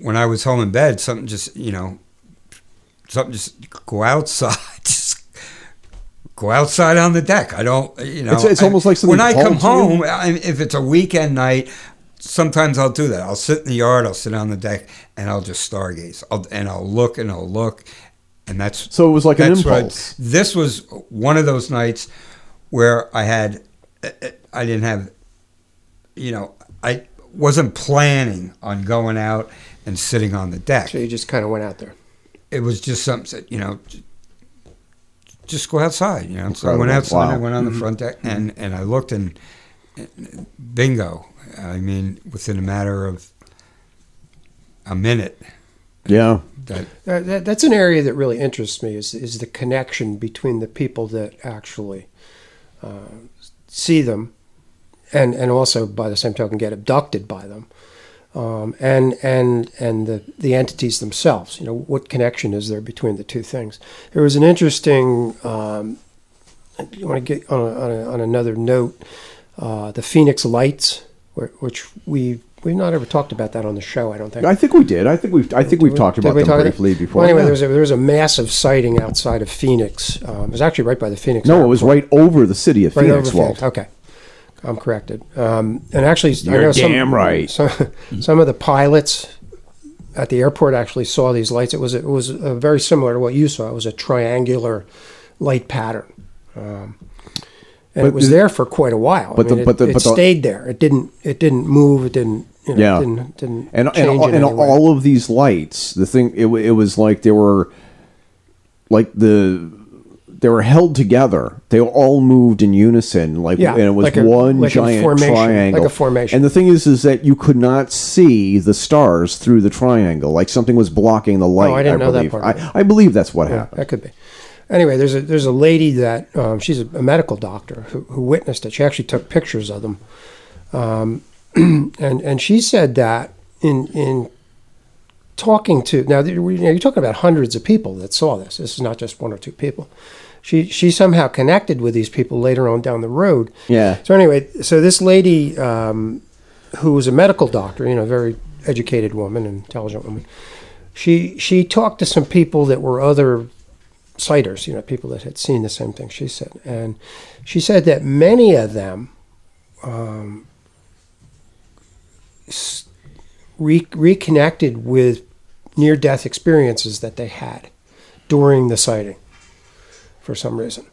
when I was home in bed, something just you know, something just go outside, just go outside on the deck. I don't, you know, It's- it's I- almost like something when I come called to you. home, I, if it's a weekend night, sometimes I'll do that. I'll sit in the yard, I'll sit on the deck, and I'll just stargaze. I'll, and I'll look and I'll look, and that's So it was like an that's what- impulse. this was one of those nights where I had, I didn't have, you know, I wasn't planning on going out and sitting on the deck. So you just kind of went out there. It was just something that you know. Just go outside, you know. So I went outside. I went on the mm-hmm. front deck, and, and I looked, and, and bingo! I mean, within a matter of a minute, Yeah, that That, that, that's an area that really interests me. Is is the connection between the people that actually uh, see them, and and also by the same token get abducted by them, um, and and and the the entities themselves. You know, what connection is there between the two things? There was an interesting. Um, you want to get on, a, on, a, on another note, uh, the Phoenix Lights, wh- which we we've not ever talked about that on the show. I don't think. I think we did. I think we've I think we've we- talked about we them talk about- briefly before. Well, anyway, Yeah. there was a, there was a massive sighting outside of Phoenix. Um, it was actually right by the Phoenix. no, it was right over the city of right Phoenix. Phoenix. Okay, I'm corrected. Um, and actually, I You're know some, damn right. Some, some of the pilots at the airport actually saw these lights. It was it was very similar to what you saw. It was a triangular light pattern. Um, and But it was there for quite a while. but I mean, the- it, but the- it but the- stayed there. It didn't. It didn't move. It didn't. You know, Yeah. it didn't, didn't and and, all, and all of these lights the thing it, it was like they were like the they were held together they all moved in unison like Yeah, and it was like a- one like giant formation, triangle like a formation. and the thing is is that you could not see the stars through the triangle like something was blocking the oh, light Oh, I didn't know that believe part. I, I believe that's what Yeah, happened that could be. Anyway, there's a there's a lady that um, she's a, a medical doctor who, who witnessed it. She actually took pictures of them, um, and and she said that in in talking to now you're talking about hundreds of people that saw this. This is not just one or two people. She she somehow connected with these people later on down the road. yeah So anyway, so this lady um, who was a medical doctor, you know, very educated woman, intelligent woman, she she talked to some people that were other sighters, you know, people that had seen the same thing she said, and she said that many of them um, re- reconnected with near-death experiences that they had during the sighting. for some reason,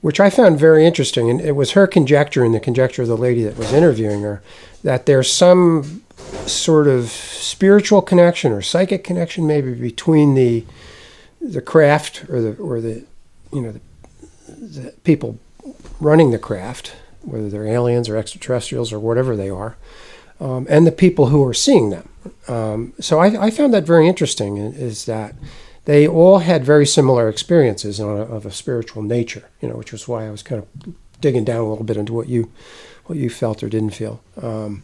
which I found very interesting. And it was her conjecture and the conjecture of the lady that was interviewing her that there's some sort of spiritual connection or psychic connection maybe between the the craft or the or the you know the, the people running the craft, whether they're aliens or extraterrestrials or whatever they are, um, and the people who are seeing them. Um, so I, I, found that very interesting. Is that they all had very similar experiences a, of a spiritual nature, you know, which was why I was kind of digging down a little bit into what you what you felt or didn't feel. Um,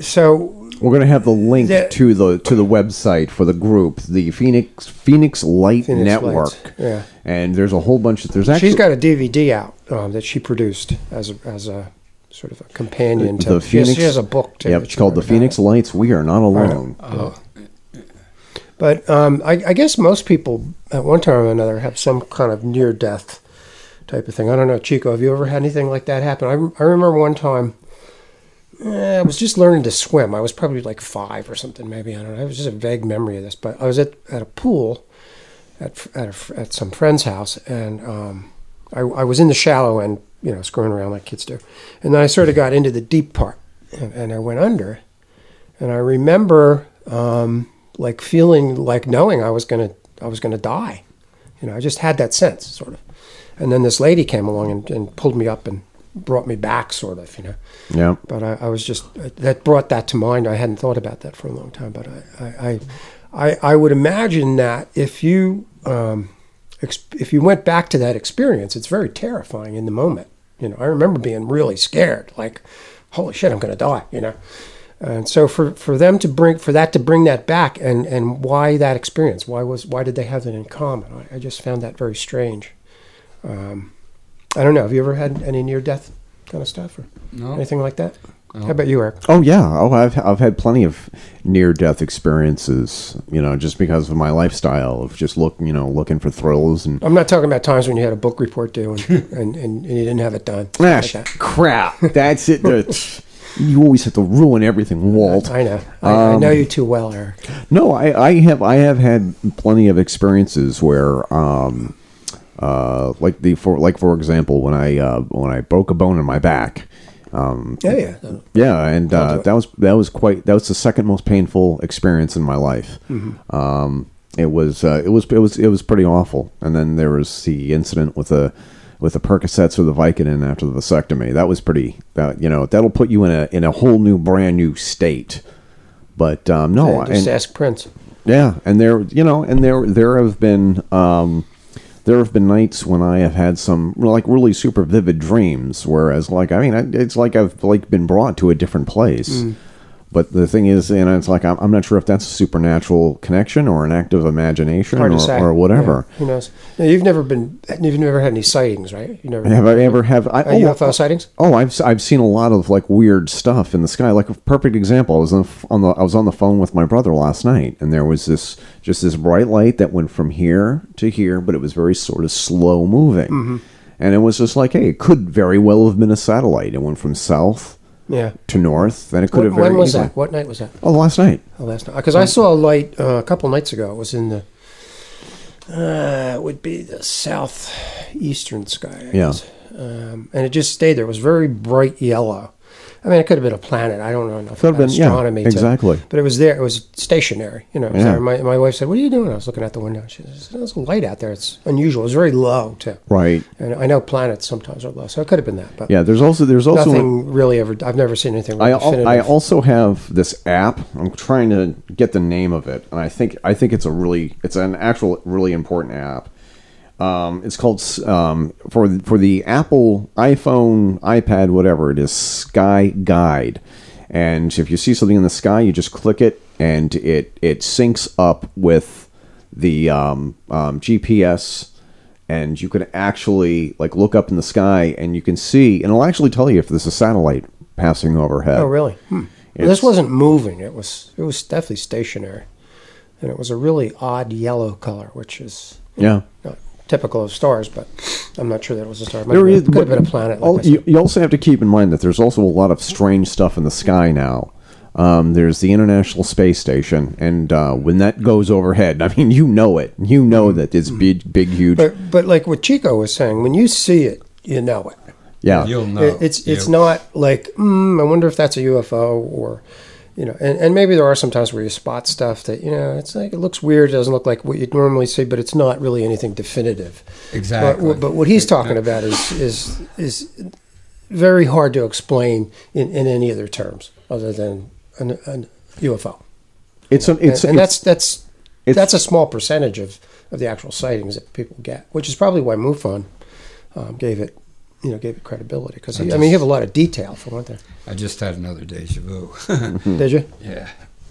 so we're going to have the link the, to the to the website for the group, the Phoenix Phoenix Light Phoenix Network. Lights. Yeah, and there's a whole bunch of there's actually she's got a DVD out um, that she produced as a, as a sort of a companion to. The Phoenix, she, has, she has a book. Too, yep, it's called the Phoenix Lights. We are not alone. Oh. But um, I, I, guess most people at one time or another have some kind of near death type of thing. I don't know, Chico. Have you ever had anything like that happen? I, I remember one time Eh, I was just learning to swim. I was probably like five or something, maybe. I don't know. It was just a vague memory of this. But I was at, at a pool at, at, a, at some friend's house, and um, I, I was in the shallow end, you know, screwing around like kids do. And then I sort of got into the deep part, and, and I went under. And I remember um, like feeling like knowing I was gonna I was gonna die. You know, I just had that sense, sort of. And then this lady came along and, and pulled me up and brought me back, sort of, you know. Yeah. But I, I, was just that brought that to mind. I hadn't thought about that for a long time, but I, I, I, I would imagine that if you, um, if you went back to that experience, it's very terrifying in the moment. You know, I remember being really scared, like, holy shit, I'm going to die. You know. And so for, for them to bring for that to bring that back and, and why that experience why was why did they have that in common I, I just found that very strange. Um, I don't know. Have you ever had any near death kind of stuff or no. anything like that? How about you, Eric? Oh yeah. Oh, I've I've had plenty of near death experiences. You know, just because of my lifestyle of just look, you know, looking for thrills and. I'm not talking about times when you had a book report due and and, and, and, you didn't have it done. Ah, like crap! That's it. you always have to ruin everything, Walt. I know. I, um, I, know you too well, Eric. No, I, I have I have had plenty of experiences where. Um, uh, like the for like for example, when I uh, when I broke a bone in my back. Um, yeah, yeah, yeah, and uh, that was that was quite that was the second most painful experience in my life. Mm-hmm. Um, it was uh, it was it was it was pretty awful. And then there was the incident with the with the Percocets or the Vicodin after the vasectomy. That was pretty. That you know that'll put you in a in a whole new brand new state. But um, no, yeah, just and, ask Prince. Yeah, and there you know, and there there have been. Um, there have been nights when I have had some like really super vivid dreams, whereas like I mean it's like I've like been brought to a different place. Mm. But the thing is, you know, it's like I'm, I'm not sure if that's a supernatural connection or an act of imagination or, or, whatever. Yeah, who knows? Now, you've never been, you've never had any sightings, right? You never have I ever have I, oh, UFO sightings? Oh, I've I've seen a lot of like weird stuff in the sky. Like a perfect example, I was on the, on the I was on the phone with my brother last night, and there was this just this bright light that went from here to here, but it was very sort of slow moving. Mm-hmm. And it was just like, hey, it could very well have been a satellite. It went from south yeah. to north, then it could have. When was easily. that? What night was that? Oh, last night. Oh, last night. Because I saw a light uh, a couple nights ago. It was in the. Uh, it would be the southeastern sky. I yeah. Um, and it just stayed there. It was very bright yellow. I mean, it could have been a planet. I don't know enough could about been, astronomy. Yeah, exactly. To, but it was there. It was stationary. You know. Yeah. my, my wife said, "What are you doing?" I was looking out the window. She said, "There's a light out there. It's unusual. It's very low too." Right. And I know planets sometimes are low, so it could have been that. But yeah, there's also there's also nothing really ever. I've never seen anything. Like I I also have this app. I'm trying to get the name of it, and I think I think it's a really it's an actual really important app um, it's called um, for for the Apple iPhone, iPad, whatever it is, Sky Guide. And if you see something in the sky, you just click it, and it it syncs up with the um, um GPS, and you can actually like look up in the sky, and you can see, and it'll actually tell you if there's a satellite passing overhead. Oh, really? Hmm. Well, this wasn't moving. It was it was definitely stationary, and it was a really odd yellow color, which is yeah. Not, typical of stars, but I'm not sure that it was a star. Might there is, could have been a planet. Like you, you, also have to keep in mind that there's also a lot of strange stuff in the sky now. Um, there's the International Space Station, and uh, when that goes overhead, I mean, you know it. You know that it's big, big, huge. But but like what Chico was saying, when you see it, you know it. yeah, You'll know. It- it's it's You- not like mm, I wonder if that's a UFO or you know, and, and maybe there are some times where you spot stuff that you know it's like it looks weird, it doesn't look like what you'd normally see, but it's not really anything definitive. exactly. But, but what he's talking about is is is very hard to explain in, in any other terms other than an, an UFO. it's an, it's, and, and it's that's that's it's- that's a small percentage of, of the actual sightings that people get, which is probably why MUFON um, gave it you know gave it credibility because I, I mean you have a lot of detail for one thing. I just had another deja vu. Did you? yeah.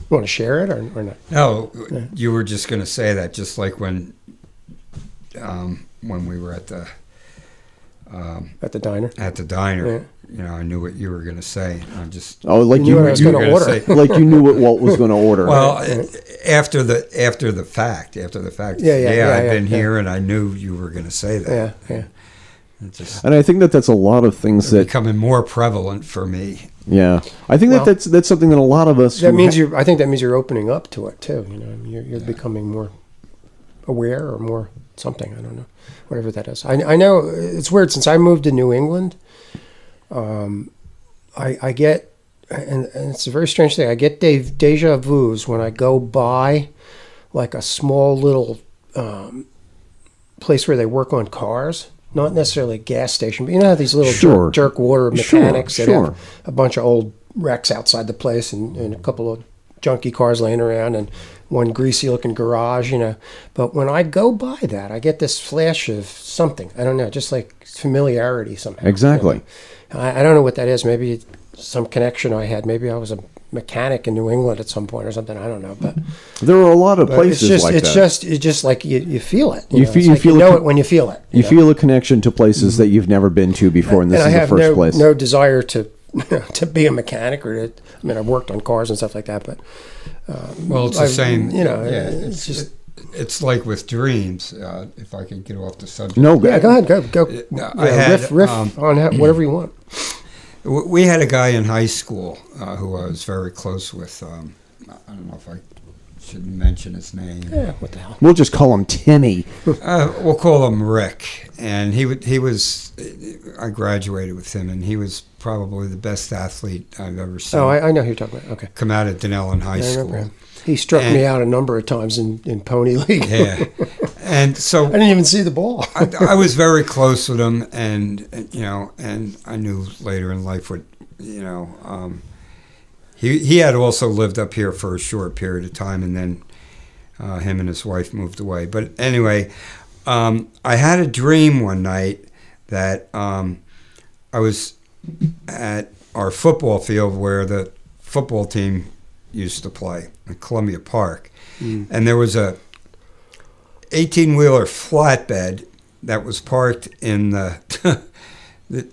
You want to share it or, or not? No, you were just going to say that, just like when, um, when we were at the um, At the diner. at the diner. Yeah. You know, I knew what you were going to say. I just oh, like You you, knew what you- gonna gonna order. say- like you knew what Walt was going to order. well after the after the fact, after the fact. Yeah, yeah, yeah, I've yeah, been yeah. here, and I knew you were going to say that. Yeah, yeah. It's just and I think that that's a lot of things that becoming more prevalent for me. yeah. I think Well- that that's that's something that a lot of us That means ha- you. I think that means you're opening up to it too. You know, you're, you're becoming more aware or more something. I don't know, whatever that is. I, I know it's weird since I moved to New England. Um, I, I get, and, and it's a very strange thing. I get de- deja vu's when I go by, like a small little um, place where they work on cars. Not necessarily a gas station, but you know how these little Sure. jerk, jerk water Sure, mechanics that sure. have a bunch of old wrecks outside the place and, and a couple of junky cars laying around and one greasy looking garage, you know. But when I go by that, I get this flash of something. I don't know, just like familiarity somehow. Exactly. you know. I, I don't know what that is. Maybe some connection I had. Maybe I was a mechanic in New England at some point or something. I don't know. But, there are a lot of places it's just like it's that. just it's just like you, you feel it. You know? fe- It's you like feel you it know co- it when you feel it. you know? feel a connection to places that you've never been to before, and this and is I the have first no, place. no desire to to be a mechanic or to. I mean, I've worked on cars and stuff like that, but Well, it's the I've- same. you know, yeah, it's it's just- it's like with dreams. Uh, if I could get off the subject. no, yeah, go ahead, go go. Uh, Yeah, I had, riff riff um, on whatever you want. W- We had a guy in high school uh, who I was very close with. Um, I don't know if I should mention his name. Yeah, what the hell? We'll just call him Timmy. Uh, we'll call him Rick, and he he was. I graduated with him, and he was probably the best athlete I've ever seen Oh, I, I know who you're talking about. Okay, come out of Dunellen High I School. He struck And- me out a number of times in, in Pony League. Yeah, and so I didn't even see the ball. I, I was very close with him, and and, you know, and I knew later in life what you know. Um, he he had also lived up here for a short period of time, and then uh, him and his wife moved away. But anyway, um, I had a dream one night that um, I was at our football field where the football team used to play in Columbia Park, and there was a 18 wheeler flatbed that was parked in the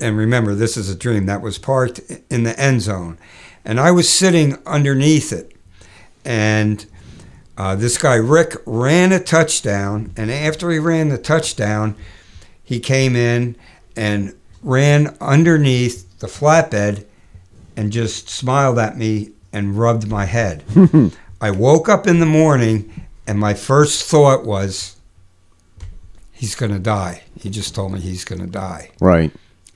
and remember this is a dream that was parked in the end zone. And i was sitting underneath it and uh, this guy rick ran a touchdown and after he ran the touchdown he came in and ran underneath the flatbed and just smiled at me and rubbed my head i woke up in the morning and my first thought was, he's going to die. He just told me he's going to die. Right.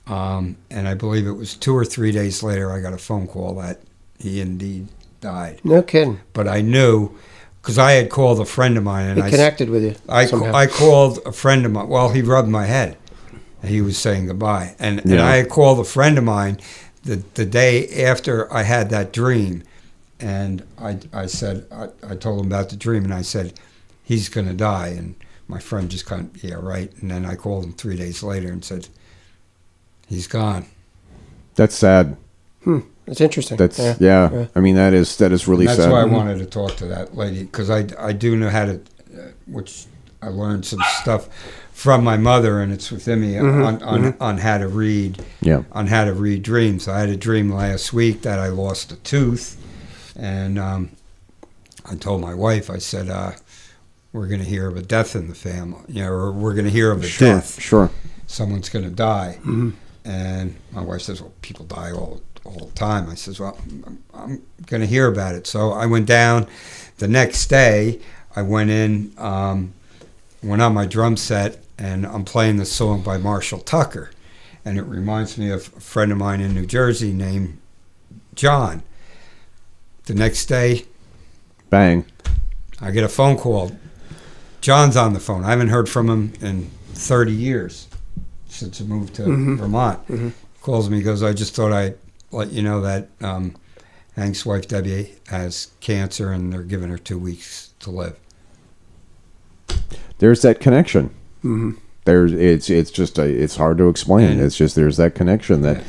Um, and I believe it was two or three days later, I got a phone call that he indeed died. No kidding. But I knew because I had called a friend of mine, and He I, connected with you I, somehow. I called a friend of mine. Well, he rubbed my head. And he was saying goodbye. And, and I had called a friend of mine the, the day after I had that dream. And I, I said, I, I told him about the dream, and I said, he's going to die. And my friend just kind of, yeah, right. And then I called him three days later and said, he's gone. That's sad. It's interesting. That's yeah. yeah. yeah. I mean, that is that is really That's sad. why I wanted to talk to that lady because I, I do know how to, uh, which I learned some stuff from my mother, and it's within me on, on, on how to read Yeah. on how to read dreams. I had a dream last week that I lost a tooth, and um, I told my wife, I said, uh, "We're going to hear of a death in the family, you know, or we're going to hear of a Sure. death. Sure. Someone's going to die." And my wife says, "Well, people die all all the time." I says, "Well, I'm, I'm going to hear about it." So I went down. The next day, I went in, um, went on my drum set, and I'm playing the song by Marshall Tucker, and it reminds me of a friend of mine in New Jersey named John. The next day, Bang. I get a phone call. John's on the phone. I haven't heard from him in 30 years since I moved to Vermont. Mhm. Calls me, goes, I just thought I'd let you know that um, Hank's wife, Debbie, has cancer and they're giving her two weeks to live. There's that connection. Hmm There's it's it's just a, it's hard to explain. And- it's just there's that connection that. Yeah.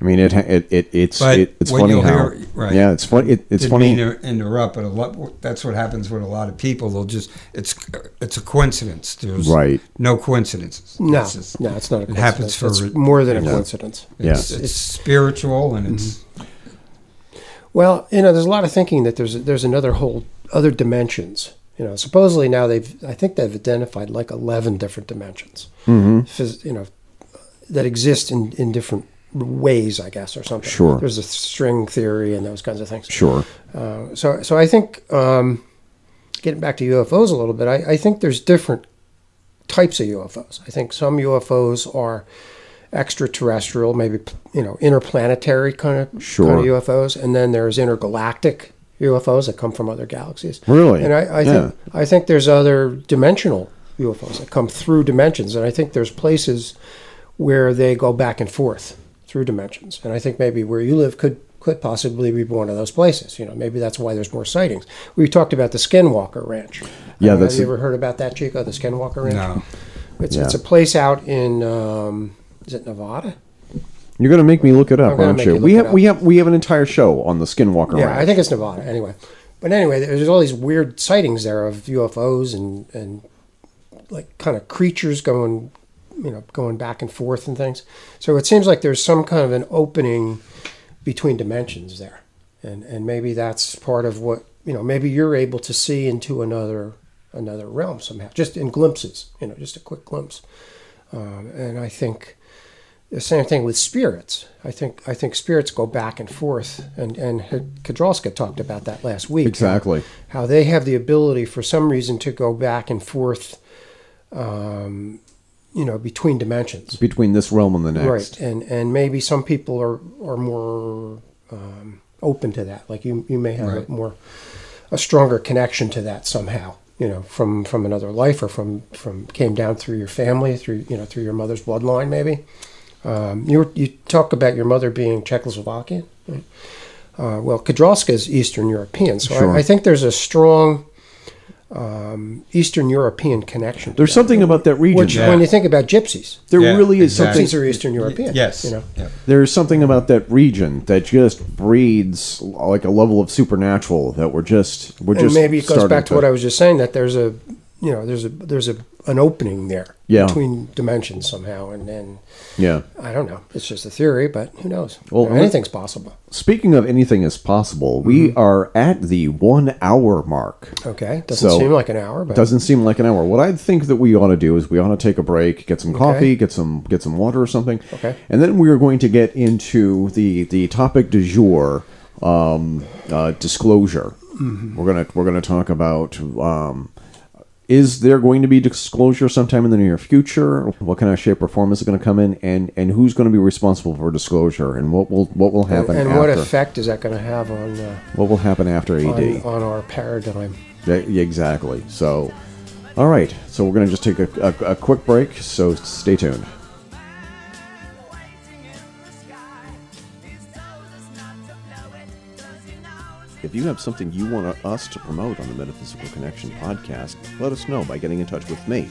I mean, it it, it it's it, it's funny how hear- right. yeah, it's funny. It, it's Didn't funny. mean to interrupt, but a lot, that's what happens with a lot of people. They'll just, it's it's a coincidence. There's Right. no coincidences. No, It's just- no, it's not a it coincidence. happens for it's more than a Yeah. coincidence. It's, Yeah. it's spiritual and it's Well, you know, there's a lot of thinking that there's there's another whole other dimensions. You know, supposedly now they've I think they've identified like eleven different dimensions. hmm phys- you know, that exist in, in different ways, I guess, or something. Sure. There's a string theory and those kinds of things. Sure. Uh, so, so I think um, getting back to UFOs a little bit, I, I think there's different types of UFOs. I think some UFOs are extraterrestrial, maybe you know, interplanetary kind of Sure. kind of UFOs, and then there's intergalactic UFOs that come from other galaxies. Really? And I, I Yeah. think I think there's other dimensional UFOs that come through dimensions, and I think there's places where they go back and forth through dimensions. And I think maybe where you live could could possibly be one of those places. You know, maybe that's why there's more sightings. We talked about the Skinwalker Ranch. Yeah, that's have you ever heard about that, Chico? The Skinwalker Ranch. no. It's Yeah. it's a place out in um, is it Nevada? You're gonna make me look it I'm up, gonna aren't make you? you we look have up. we have we have an entire show on the Skinwalker Yeah, Ranch. I think it's Nevada. Anyway, but anyway, there's all these weird sightings there of UFOs and and like kind of creatures going, you know, going back and forth and things. So it seems like there's some kind of an opening between dimensions there, and and maybe that's part of what you know. Maybe you're able to see into another another realm somehow, just in glimpses. You know, just a quick glimpse. Um, and I think the same thing with spirits. I think I think spirits go back and forth, and and talked about that last week. exactly. How they have the ability, for some reason, to go back and forth, um, you know, between dimensions. Between this realm and the next. Right, and and maybe some people are are more um, open to that. Like you, you may have Right. a more a stronger connection to that somehow. You know, from from another life or from from came down through your family, through you know through your mother's bloodline, maybe. Um, you were, you talk about your mother being Czechoslovakian. right? Uh, well, Kadrolska is Eastern European, so Sure. I, I think there's a strong um, Eastern European connection. There's that. something about that region. Which, Yeah. when you think about gypsies, There Yeah, really is exactly. something. gypsies are Eastern European. Yes. you know. Yeah. There's something about that region that just breeds like a level of supernatural that we're just we're and just maybe it goes starting back to, what I was just saying that there's a you know there's a there's a an opening there Yeah. between dimensions somehow and then yeah. I don't know it's just a theory but who knows Well, You know, anything's possible Speaking of anything is possible, we Mm-hmm. are at the one hour mark. okay doesn't So, seem like an hour but Doesn't seem like an hour. What I think that we ought to do is we ought to take a break, get some coffee, Okay. get some get some water or something, Okay. and then we are going to get into the the topic du jour, um, uh, disclosure. Mm-hmm. We're gonna we're gonna talk about. Um, is there going to be disclosure sometime in the near future? What kind of shape or form is it going to come in, and and who's going to be responsible for disclosure, and what will what will happen and after? what effect is that going to have on uh, what will happen after AD? on, on our paradigm yeah, exactly. So, all right. So we're going to just take a, a, a quick break. So stay tuned. If you have something you want us to promote on the Metaphysical Connection podcast, let us know by getting in touch with me.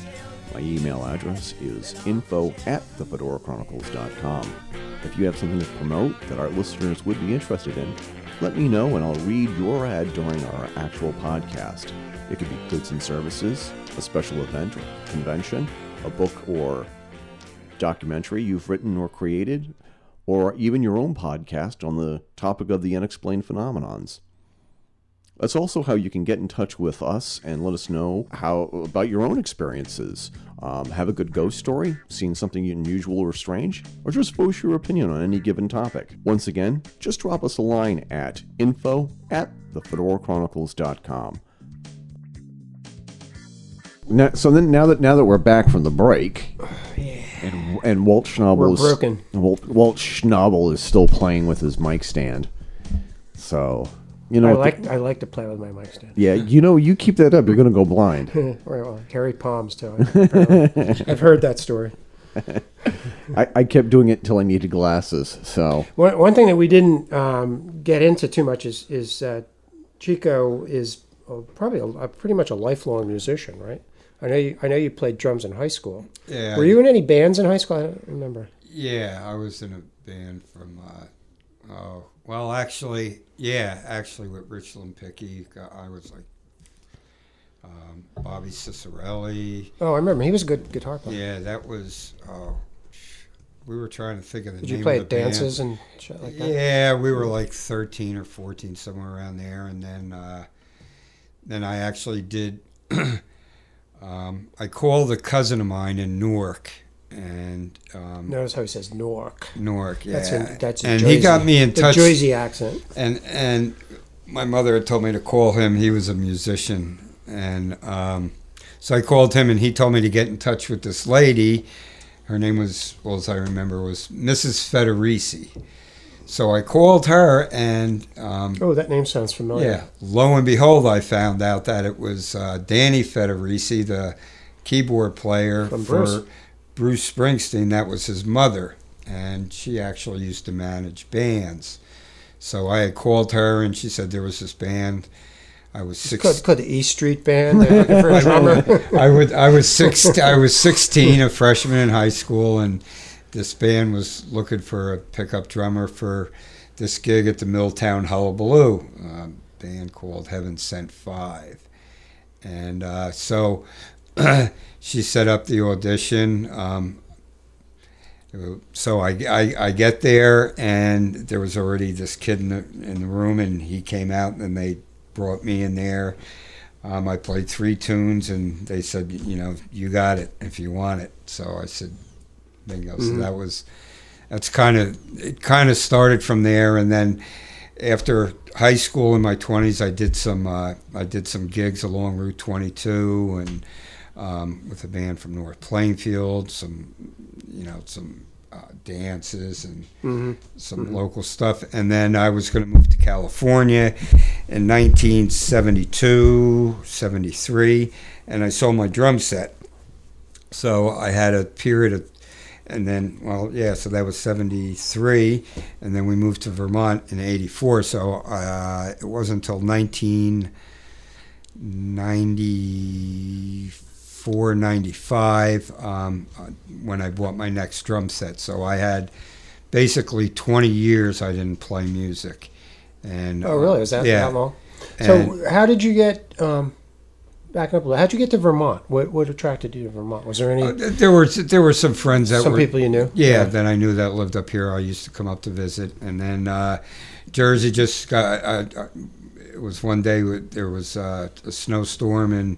My email address is info at thefedorachronicles.com. If you have something to promote that our listeners would be interested in, let me know and I'll read your ad during our actual podcast. It could be goods and services, a special event or convention, a book or documentary you've written or created, or even your own podcast on the topic of the unexplained phenomenons. That's also how you can get in touch with us and let us know how about your own experiences Um, have a good ghost story, seen something unusual or strange, or just voice your opinion on any given topic. Once again, just drop us a line at info at thefedorachronicles.com. Now, so then, now that now that we're back from the break, and and Walt Schnabel is broken. Walt, Walt Schnabel is still playing with his mic stand. So you know, I what the- like I like to play with my mic stand. yeah, you know, you keep that up, you're gonna go blind. Or, well, hairy palms too. apparently. I've heard that story. I, I kept doing it till I needed glasses. So One, one thing that we didn't um, get into too much is is uh, Chico is uh, probably a, a pretty much a lifelong musician, right? I know you. I know you played drums in high school. Yeah. Were you in any bands in high school? I don't remember. Yeah, I was in a band from. Uh, oh, well, actually, yeah, actually with Richland Picky, I was like um, Bobby Cicerelli. Oh, I remember. He was a good guitar player. Yeah, that was. Oh, we were trying to think of the Did name you play at the band. dances and shit like that? Yeah, we were like thirteen or fourteen, somewhere around there, and then uh, then I actually did. um, I called a cousin of mine in Newark, and um, Notice how he says Newark. Newark, yeah, That's in, that's in and Jersey. he got me in touch. the touch. Jersey accent. And and my mother had told me to call him. He was a musician, and um, so I called him, and he told me to get in touch with this lady. Her name was, well as I remember, was Mrs. Federici. So I called her, and um, Oh, that name sounds familiar. yeah, lo and behold, I found out that it was uh, Danny Federici, the keyboard player From for Bruce. Bruce Springsteen. That was his mother, and she actually used to manage bands. So I had called her, and she said there was this band. I was six. Could, could the E Street Band they're looking for a drummer? I would. I was six. I was sixteen, a freshman in high school, and this band was looking for a pickup drummer for this gig at the Milltown Hullabaloo, a band called Heaven Sent Five, and uh, so she set up the audition. Um, so I, I, I get there and there was already this kid in the in the room and he came out and they brought me in there. Um, I played three tunes and they said, you know, you got it if you want it. So I said, bingo. So Mhm. that was that's kind of it. Kind of started from there and then after high school in my 20s, I did some uh, I did some gigs along Route 22 and um, with a band from North Plainfield, some you know some uh, dances and hmm some local stuff. And then I was going to move to California in 1972, 73, and I sold my drum set. So I had a period of, and then, well, yeah, so that was 73, and then we moved to Vermont in 84. So uh, it wasn't until 1994, 95 um, uh, when I bought my next drum set. So I had basically 20 years I didn't play music. And Oh, really? Was that yeah. that long? And- So, how did you get? Um, backing up a little, how'd you get to Vermont? What what attracted you to Vermont? Was there any Uh, there were there were some friends that were some were people you knew? yeah, that I knew that lived up here. I used to come up to visit, and then uh, Jersey just got. Uh, uh, it was one day there was uh, a snowstorm and.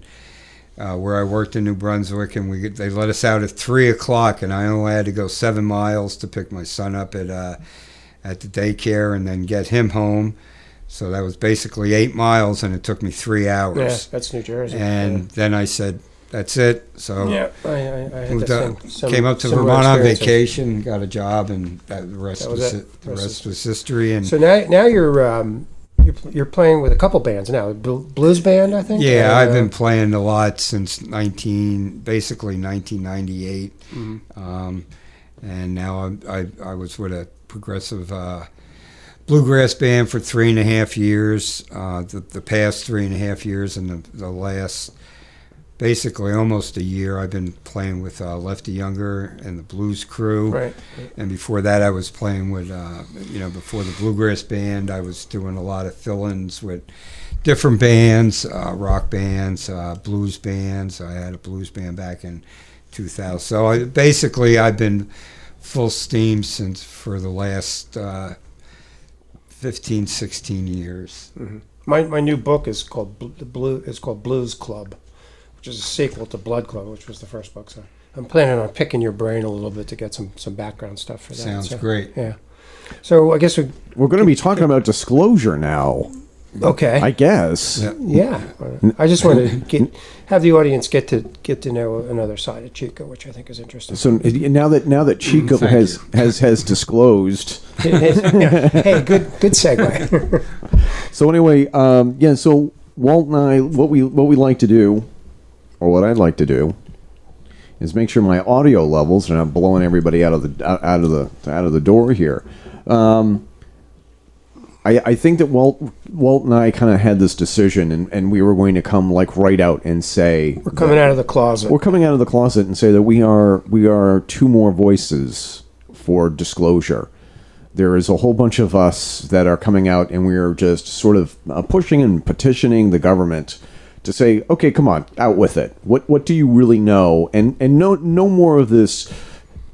Uh, where I worked in New Brunswick, and we they let us out at three o'clock, and I only had to go seven miles to pick my son up at uh, at the daycare and then get him home. So that was basically eight miles, and it took me three hours. Yeah, that's New Jersey. And then I said, "That's it." So yeah, I, I, I had moved up, some, came up to Vermont on vacation, got a job, and that, the rest That was was, it. it. The Rest rest was history. And So now now you're um, you're, you're playing with a couple bands now. Blues band, I think. yeah, I've uh, been playing a lot since nineteen, basically nineteen ninety eight, mhm. um, and now I'm, I I was with a progressive. Uh, Bluegrass band for three and a half years. Uh, the, the past three and a half years, and the, the last, basically almost a year, I've been playing with uh, Lefty Younger and the Blues Crew. right. And before that, I was playing with, uh, you know, before the bluegrass band, I was doing a lot of fill-ins with different bands, uh, rock bands, uh, blues bands. I had a blues band back in 2000. So I, basically, I've been full steam since for the last uh, 15, 16 years. My my new book is called Blue. It's called Blues Club, which is a sequel to Blood Club, which was the first book. So I'm planning on picking your brain a little bit to get some some background stuff for that. Sounds so, great. Yeah. So I guess we We're going to be talking about disclosure now. okay. I guess. Yeah. yeah. I just want to get have the audience get to get to know another side of Chico, which I think is interesting. So now that now that Chico Thank has has has disclosed. Hey, good good segue. So anyway, um, yeah. So Walt and I, what we what we like to do, or what I'd like to do, is make sure my audio levels are not blowing everybody out of the out of the out of the door here. Um, I, I think that Walt Walt and I kind of had this decision, and, and we were going to come like right out and say We're coming out of the closet. we're coming out of the closet and say that we are we are two more voices for disclosure. There is a whole bunch of us that are coming out, and we are just sort of uh, pushing and petitioning the government to say, "Okay, come on, out with it. What what do you really know?" And and no no more of this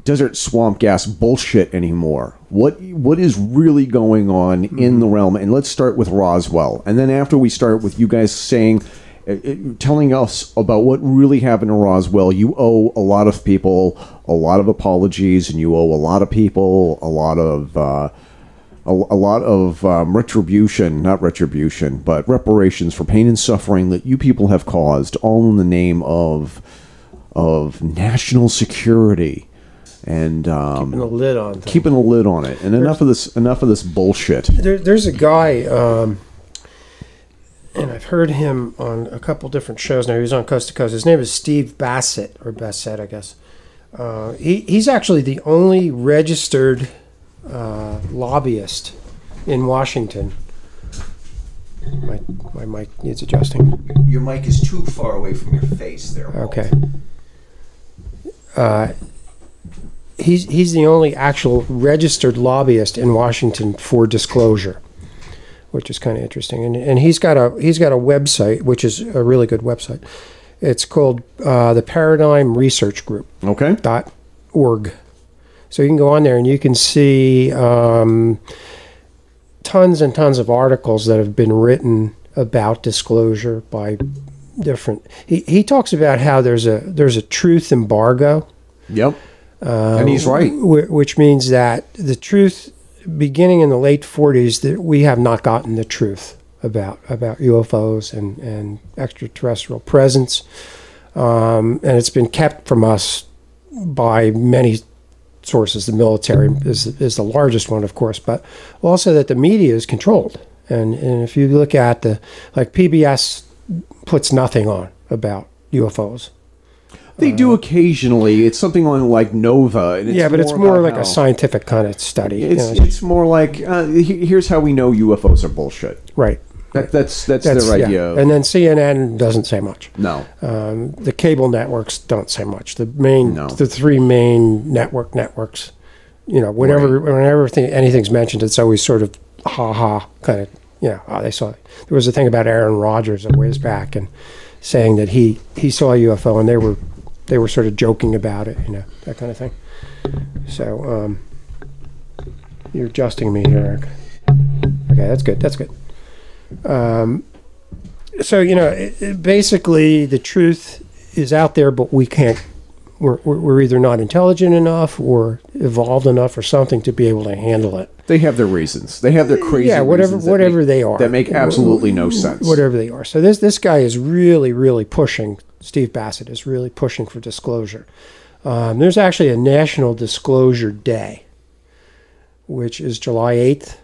desert swamp gas bullshit anymore. What what is really going on in the realm? And let's start with Roswell, and then after we start with you guys saying, uh, uh, telling us about what really happened to Roswell, you owe a lot of people a lot of apologies, and you owe a lot of people a lot of. Uh, a, a lot of um, retribution, not retribution, but reparations for pain and suffering that you people have caused, all in the name of of national security and um, Keeping a lid on things. keeping a lid on it. And enough of this, enough of this bullshit. There, there's a guy, um, and I've heard him on a couple different shows now. He was on Coast to Coast. His name is Steve Bassett, or Bassett, I guess. Uh, he, he's actually the only registered uh, lobbyist in Washington. My, my mic needs adjusting. Your mic is too far away from your face. There. Okay. Uh, he's he's the only actual registered lobbyist in Washington for disclosure, which is kind of interesting. And and he's got a he's got a website which is a really good website. It's called uh, the Paradigm Research Group Okay. dot org. So you can go on there and you can see um, tons and tons of articles that have been written about disclosure by different. He, he talks about how there's a there's a truth embargo, Yep. and he's right. wh- which means that the truth, beginning in the late 40s, that we have not gotten the truth about about UFOs and and extraterrestrial presence, um, and it's been kept from us by many sources. The military is is the largest one, of course, but also that the media is controlled. And and if you look at the like PBS puts nothing on about UFOs. They do occasionally. It's something on like Nova. And it's yeah, but it's more like how- a scientific kind of study. you It's know, it's more like uh, here's how we know UFOs are bullshit. right. That, that's, that's That's their yeah. idea. of- And then CNN doesn't say much. no. Um, the cable networks don't say much. The main, No. the three main network networks, you know, whenever whenever thing, anything's mentioned, it's always sort of ha ha kind of, you know, oh, they saw. It. There was a thing about Aaron Rodgers a ways back and saying that he he saw a UFO and they were they were sort of joking about it, you know, that kind of thing. So um, you're adjusting me here. Eric. Okay, that's good. That's good. Um, so you know, it, it- basically, the truth is out there, but we can't. We're, we're we're either not intelligent enough or evolved enough or something to be able to handle it. They have their reasons. They have their crazy yeah, whatever whatever make- they are that make absolutely no sense. Whatever they are. So this this guy is really really pushing. Steve Bassett is really pushing for disclosure. Um, there's actually a National Disclosure Day, which is July eighth.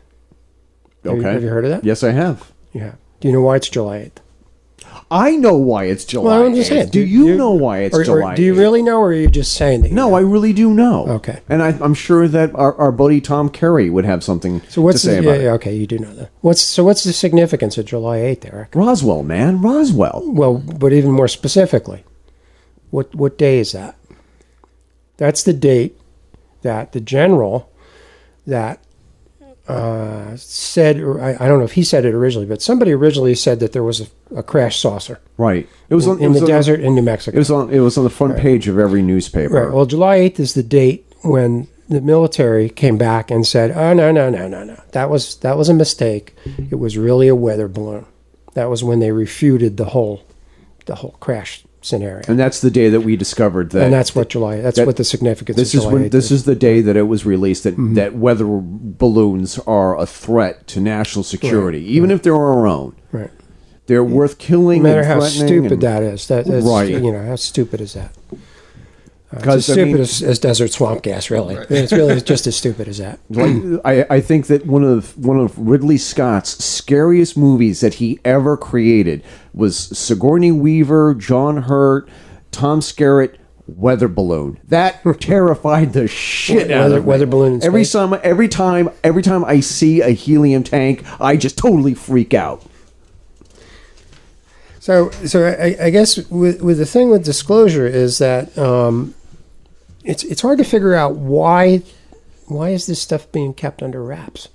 Have you- Okay. have you heard of that? Yes, I have. Yeah. Do you know why it's July eighth? I know why it's July. Well, I'm just 8th. saying. Do you, know why it's or- or July? do you 8th? really know, or are you just saying that? you No, know? I really do know. Okay. And I, I'm sure that our, our buddy Tom Carey would have something So what's to say the, about yeah, okay, you do know that. What's so what's the significance of July eighth, Eric? Roswell, man, Roswell. Well, but even more specifically, what what day is that? That's the date that the general that uh, said, or I, I don't know if he said it originally, but somebody originally said that there was a, a crash saucer Right. It was on, it in was the on- desert in New Mexico. It was on. It was on the front page of every newspaper. Right. Well, July 8th is the date when the military came back and said, "Oh no, no, no, no, no. That was that was a mistake. It was really a weather balloon." That was when they refuted the whole the whole crash scenario. And that's the day that we discovered that. and that's what July. That's that- what the significance. This of is when this is the day that it was released that Mm-hmm. that weather balloons are a threat to national security, even if they're our own. right. They're worth killing. No matter how stupid and- that is, that that's, Right. You know how stupid is that? Uh, it's 'Cause, as I stupid mean- as, as desert swamp gas, really. It's really just as stupid as that. Like, I, I think that one of one of Ridley Scott's scariest movies that he ever created was Sigourney Weaver, John Hurt, Tom Skerritt, Weather Balloon. That terrified the shit out of me. weather balloon every time, every time, every time I see a helium tank, I just totally freak out. So, so I, I guess with, with the thing with disclosure is that um, it's it's hard to figure out why why is this stuff being kept under wraps.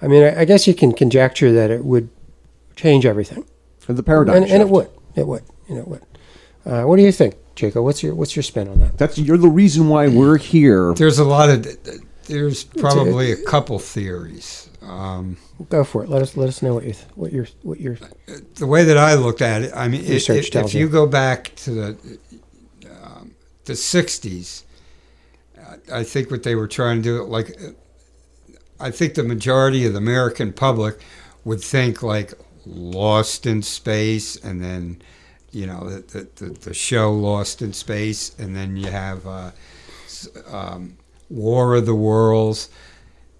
I mean, I, I guess you can conjecture that it would change everything, The paradigm and, and it would, it would, you know, it would. Uh, what do you think, Jacob? What's your what's your spin on that? That's you're the reason why we're here. There's a lot of there's probably a couple theories. Um, Go for it. Let us let us know what you th- what your what your the way that I looked at it, I mean, if, Research if, if you you. go back to the um, the '60s, I- think what they were trying to do, like, I think the majority of the American public would think like Lost in Space, and then you know the the, the, the show Lost in Space, and then you have uh, um, War of the Worlds.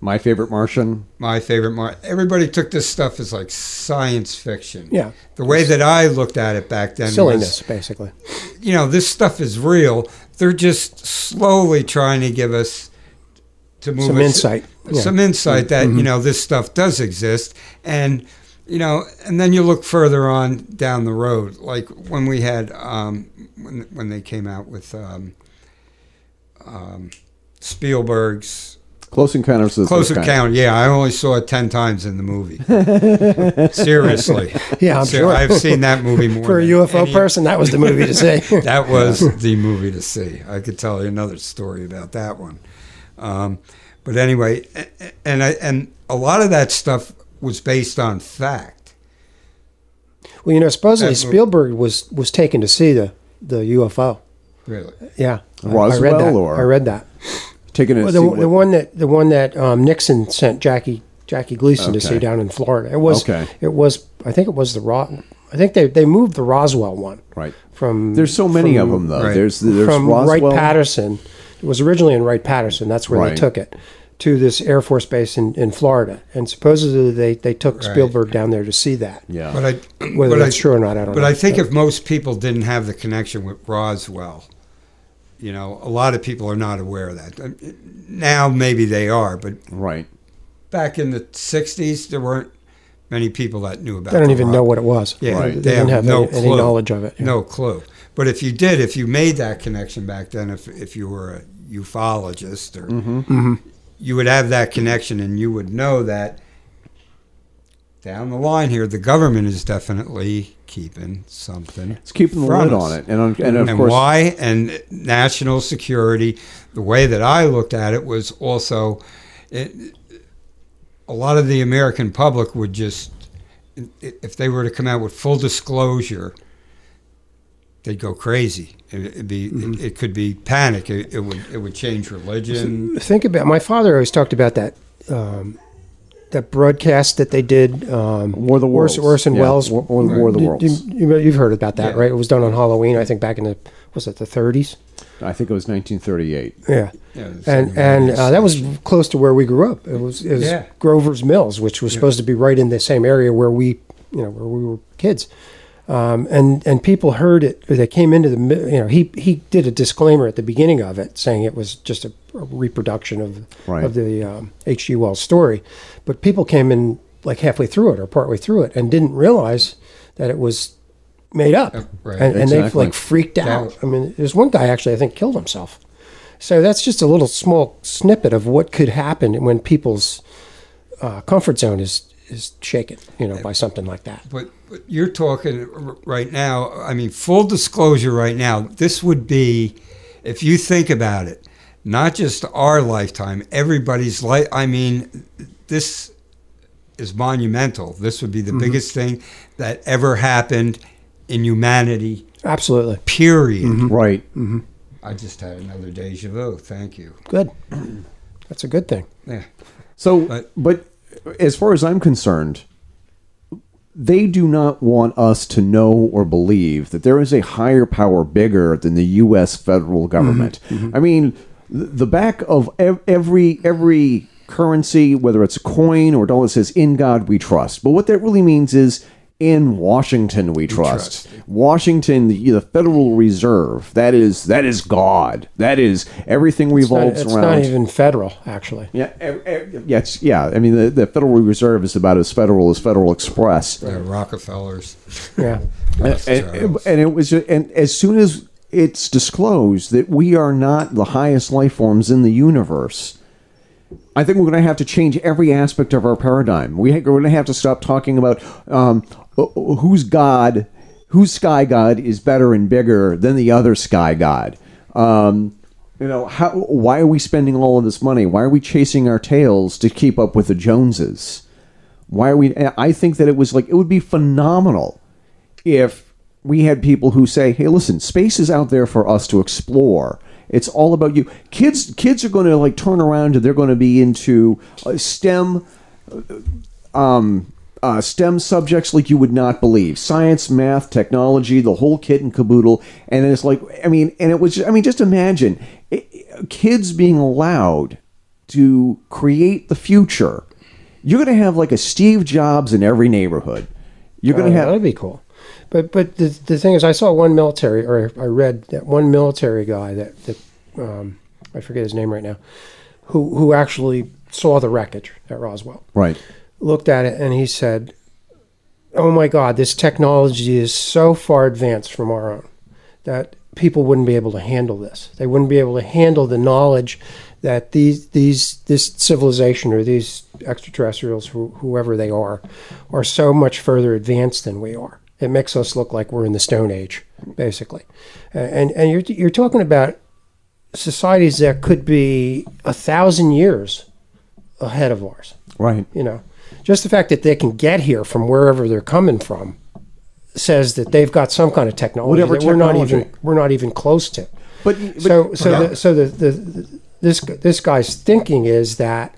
My favorite Martian. My favorite Mar Everybody took this stuff as like science fiction. yeah The way that I looked at it back then silliness, was, basically. you know, this stuff is real. They're just slowly trying to give us to move Some us- insight. Yeah. some insight that you know this stuff does exist, and you know, and then you look further on down the road, like when we had um, when when they came out with um, um, Spielberg's Close Encounters of the Close Third Kind. Encounter. Yeah, I only saw it ten times in the movie. Seriously. Yeah, I'm So sure. I've seen that movie more For a UFO any- person, that was the movie to see. that was the movie to see. I could tell you another story about that one. Um, but anyway, a- a- and I, and a lot of that stuff was based on fact. Well, you know, supposedly That mo- Spielberg was was taken to see the the UFO. Really, Yeah, I- I Roswell read that. or- I read that. Taking it. Well, the, the one that the one that um, Nixon sent Jackie Jackie Gleason to see down in Florida. It was Okay. it was I think it was the Ro- I think they they moved the Roswell one right. from There's so many from- of them though. Right. There's there's from Roswell. Wright Patterson. It was originally in Wright Patterson. That's where Right. they took it to this Air Force base in, in Florida, and supposedly they, they took Right. Spielberg down there to see that. Yeah. but I Whether but that's I, true or not, I don't But know. I think if most people didn't have the connection with Roswell, you know, a lot of people are not aware of that. Um, Now maybe they are, but right. back in the '60s, there weren't many people that knew about. they don't the even Ro- know what it was. Yeah, Right. they, they didn't have have no any, any knowledge of it. yeah. No clue. But if you did, if you made that connection back then, if if you were a ufologist or Mm-hmm. you would have that connection and you would know that down the line here, the government is definitely keeping something. It's keeping the lid us. on it, and on- and of and course, why? And national security. The way that I looked at it was also, it, a lot of the American public would just, if they were to come out with full disclosure, they'd go crazy. It, it'd be, Mm-hmm. it, it could be panic. It, it would, it would change religion. Think about my father always talked about that um, that broadcast that they did. Um, War of the Orson, Worlds. Orson Yeah, Welles. War- War- War of the You- Worlds. You, have heard about that, Yeah. right? It was done on Halloween, I think, back in the was it the 30s? I think it was 1938. Yeah. Yeah, and and uh, that was close to where we grew up. It was, it was Yeah. Grover's Mills, which was supposed to be right in the same area where we, you know, where we were kids. Um, and and people heard it. They came into the, you know, he he did a disclaimer at the beginning of it, saying it was just a, a reproduction of Right. of the um, H.G. Wells story. But people came in like halfway through it or partway through it and didn't realize that it was made up, Uh, right. and, and they like freaked That- out. I mean, there's one guy actually I think killed himself. So that's just a little small snippet of what could happen when people's uh, comfort zone is is shaken, you know, by something like that. But, but you're talking right now. I mean, full disclosure, right now, this would be, if you think about it, not just our lifetime, everybody's life. I mean, this is monumental. This would be the mm-hmm. biggest thing that ever happened in humanity Absolutely. Period. Mm-hmm. Right. Mm-hmm. I just had another deja vu. Thank you. Good. That's a good thing. Yeah. So, But- but as far as I'm concerned, they do not want us to know or believe that there is a higher power bigger than the U.S. federal government. Mm-hmm. Mm-hmm. I mean, the back of every every currency, whether it's a coin or dollar, says "In God We Trust." But what that really means is. In Washington, we trust. Washington, the, the Federal Reserve. That is that is God. That is everything It's not, it's around. not even federal, actually. Yeah, ev- ev- yeah, it's, yeah. I mean, the, the Federal Reserve is about as federal as Federal Express, Yeah, Rockefellers. Yeah. and, and, and it was. And as soon as it's disclosed that we are not the highest life forms in the universe, I think we're going to have to change every aspect of our paradigm. We, we're going to have to stop talking about um, wh- whose god, whose sky god is better and bigger than the other sky god. Um, you know, how? Why are we spending all of this money? Why are we chasing our tails to keep up with the Joneses? Why are we? I think that it was like it would be phenomenal if we had people who say, "Hey, listen, space is out there for us to explore. It's all about you." Kids, kids are going to like turn around and they're going to be into uh, STEM, um, uh, STEM subjects like you would not believe: science, math, technology, the whole kit and caboodle. And it's like, I mean, and it was, I mean, just imagine it, kids being allowed to create the future. You're going to have like a Steve Jobs in every neighborhood. You're going Oh, to have that'd be cool. But but the, the thing is, I saw one military, or I read that one military guy that that um, I forget his name right now, who who actually saw the wreckage at Roswell, right. Looked at it, and he said, "Oh my God, this technology is so far advanced from our own that people wouldn't be able to handle this. They wouldn't be able to handle the knowledge." That these these this civilization or these extraterrestrials, who, whoever they are, are so much further advanced than we are. It makes us look like we're in the Stone Age, basically. And and you're you're talking about societies that could be a thousand years ahead of ours. Right. You know, just the fact that they can get here from wherever they're coming from says that they've got some kind of technology Whatever that we're not technology. even we're not even close to. But, but so so Yeah. the, so the, the this this guy's thinking is that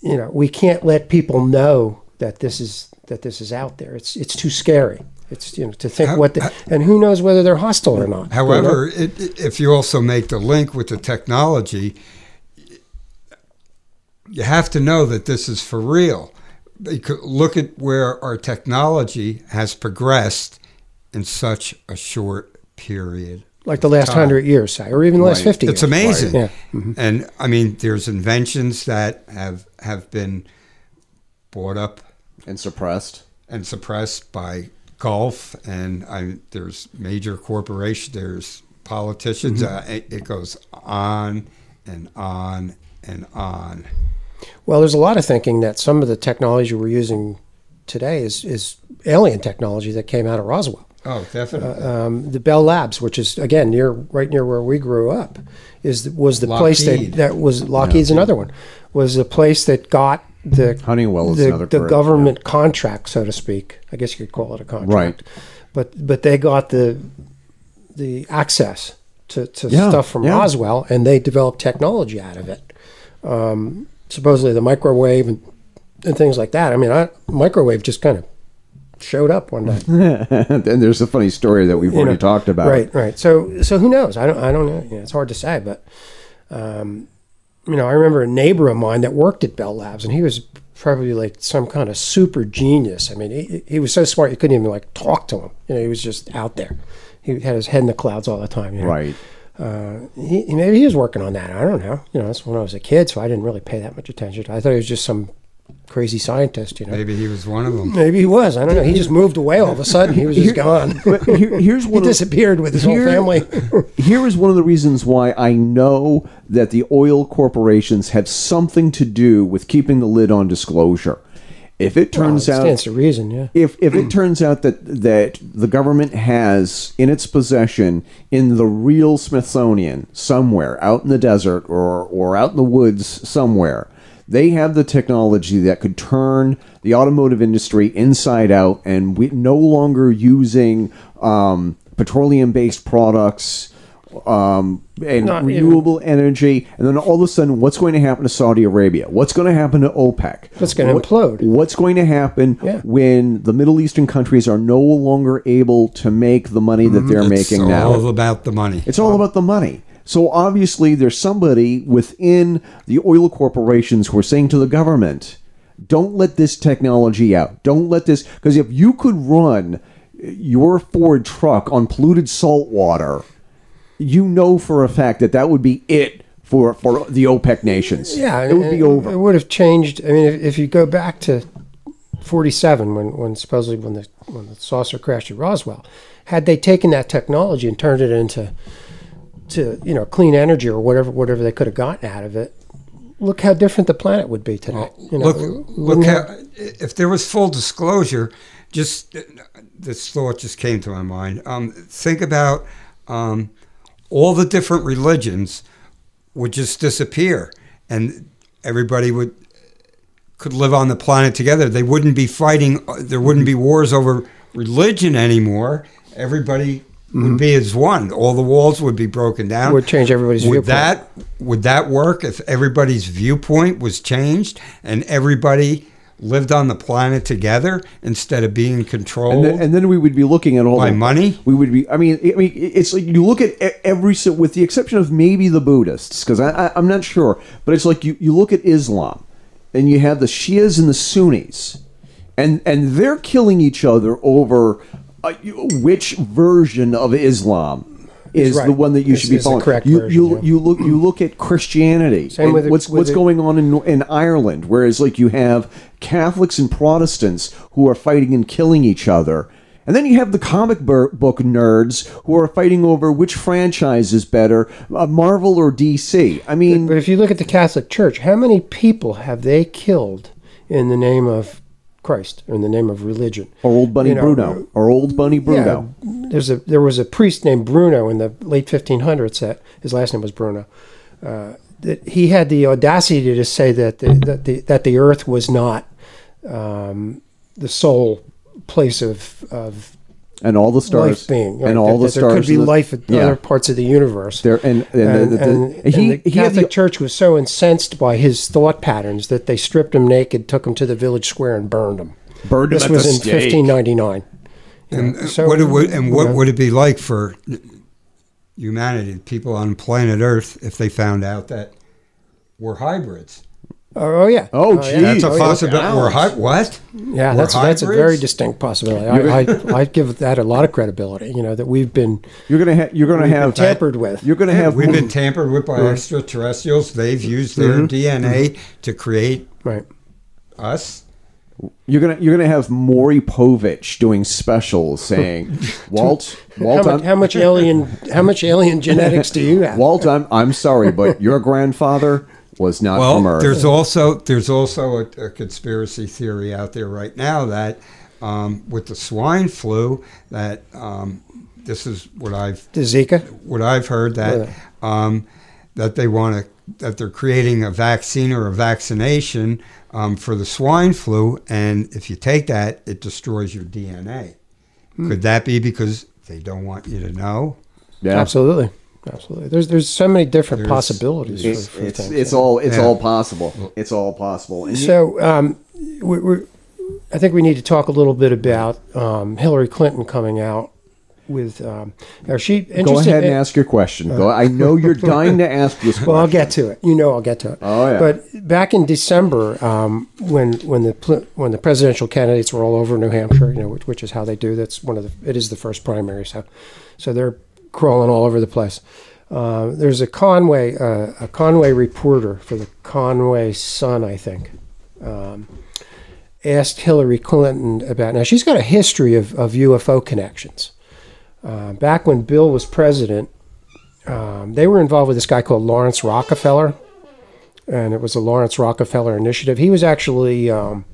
you know we can't let people know that this is that this is out there. It's it's too scary. It's you know to think How- what the, and who knows whether they're hostile or not. you know? However, it- if you also make the link with the technology, you have to know that this is for real. Because look at where our technology has progressed in such a short period. like the last time. hundred years, say, or even the last fifty. It's years. amazing. Yeah. Mm-hmm. And I mean, there's inventions that have have been brought up and suppressed. and suppressed by golf, and I, there's major corporations, there's politicians. Mm-hmm. Uh, it, it goes on and on and on. Well, there's a lot of thinking that some of the technology we're using today is is alien technology that came out of Roswell. Oh, definitely. um, the Bell Labs, which is again near right near where we grew up, is was the place that that was Lockheed's another one was the place that got the Honeywell is the, another the correct, government contract, so to speak. I guess you could call it a contract, Right. But but they got the the access to, to Yeah, stuff from yeah. Roswell, and they developed technology out of it. Um, supposedly the microwave and, and things like that. I mean, I, microwave just kind of showed up one day. and there's a funny story that we've you already know, talked about. Right, right. So, so who knows? I don't, I don't know. You know, it's hard to say, but, um, you know, I remember a neighbor of mine that worked at Bell Labs, and he was probably like some kind of super genius. I mean, he, he was so smart you couldn't even like talk to him. You know, he was just out there. He had his head in the clouds all the time. You know? Right. Uh, he, he- maybe he was working on that. I don't know. You know, that's when I was a kid, so I didn't really pay that much attention. I thought he was just some crazy scientist. You know. Maybe he was one of them. Maybe he was. I don't know. He just moved away all of a sudden. He was just gone. But here, here's he one. of, disappeared with his whole family. here is one of the reasons why I know that the oil corporations have something to do with keeping the lid on disclosure. If it turns well, it out stands to reason. Yeah. if if it turns out that that the government has in its possession in the real Smithsonian somewhere out in the desert or or out in the woods somewhere they have the technology that could turn the automotive industry inside out and we no longer using um, petroleum-based products, um, and Not renewable energy, and then all of a sudden, what's going to happen to Saudi Arabia? What's going to happen to OPEC? It's gonna What- implode. What's going to happen Yeah. when the Middle Eastern countries are no longer able to make the money that they're It's making now? all about the money. It's all about the money. So obviously, there's somebody within the oil corporations who are saying to the government, "Don't let this technology out. Don't let this because if you could run your Ford truck on polluted salt water, you know for a fact that that would be it for for the OPEC nations. Yeah, it would be over. It would have changed. I mean, if, if you go back to '47, when when supposedly when the when the saucer crashed at Roswell, had they taken that technology and turned it into to you know clean energy or whatever whatever they could have gotten out of it, look how different the planet would be today. You know, look, look how, if there was full disclosure, just this thought just came to my mind. Um, think about um, all the different religions would just disappear, and everybody would could live on the planet together. They wouldn't be fighting. There wouldn't be wars over religion anymore. Everybody would be as one. All the walls would be broken down. would change everybody's Would viewpoint. that would that work if everybody's viewpoint was changed and everybody lived on the planet together instead of being controlled And then, and then we would be looking at all the money? We would be. I mean, I mean, it's like you look at every, with the exception of maybe the Buddhists, because I, I, I'm not sure, but it's like you, you look at Islam, and you have the Shias and the Sunnis, and and they're killing each other over uh, which version of Islam is right. the one that you Is- should be following. correct you, version, you, yeah. you look you look at Christianity. Same with the- what's with what's the- going on in in Ireland, whereas like you have Catholics and Protestants who are fighting and killing each other. And then you have the comic book nerds who are fighting over which franchise is better, uh, Marvel or DC. I mean, But if you look at the Catholic Church, how many people have they killed in the name of Christ or in the name of religion? or old Bunny you know, Bruno, or old Bunny Bruno. Yeah, there's a there was a priest named Bruno in the late 1500s that his last name was Bruno. Uh, that he had the audacity to say that the, that the that the earth was not um, the sole place of of and all the stars, life being, right? and all that, the that there stars. could be the- life at yeah. other parts of the universe. There and and, and, the, the, and- the- he, and the he had Catholic the, Church was so incensed by his thought patterns that they stripped him naked, took him to the village square, and burned him. burned him This at was the in stake. 1599. And Yeah, so, what it would, and what you know. would it be like for humanity, people on planet Earth, if they found out that we're hybrids? Oh, oh, yeah. Oh, oh, yeah. geez. That's a Oh, yeah. possibility. We're hy- what? Yeah, We're that's that's a very distinct possibility. I, I I give that a lot of credibility. You know that we've been You're gonna ha- you're gonna we've tampered with. You're gonna have We've been tampered with by extraterrestrials. They've used their mm-hmm. DNA mm-hmm. to create Right. us. You're gonna you're gonna have Maury Povich doing specials saying, Walt, How Walt, much, how much alien how much alien genetics do you have? Walt, I'm, I'm sorry, but your grandfather was not from Well, Earth. there's also there's also a, a conspiracy theory out there right now that um, with the swine flu that um, this is what I've The Zika. what I've heard that Really? um, that they want to that they're creating a vaccine or a vaccination um, for the swine flu, and if you take that, it destroys your DNA. Hmm. Could that be because they don't want you to know? yeah. Absolutely. Absolutely. There's there's so many different There's- possibilities It's, for it's, things. it's all it's Yeah. all possible. It's all possible. And So, um, we, we, I think we need to talk a little bit about um, Hillary Clinton coming out with. Um, now she go ahead and ask your question. Go. I know you're dying to ask this. Well, I'll get to it. You know, I'll get to it. Oh, yeah. But back in December, um, when when the when the presidential candidates were all over New Hampshire, you know, which, which is how they do. That's one of the. It is the first primary, so so they're crawling all over the place. Uh, there's a Conway uh, a Conway reporter for the Conway Sun, I think. Um, asked Hillary Clinton about now she's got a history of, of UFO connections. Uh, back when Bill was president, um, they were involved with this guy called Laurance Rockefeller, and it was the Laurance Rockefeller Initiative. He was actually um,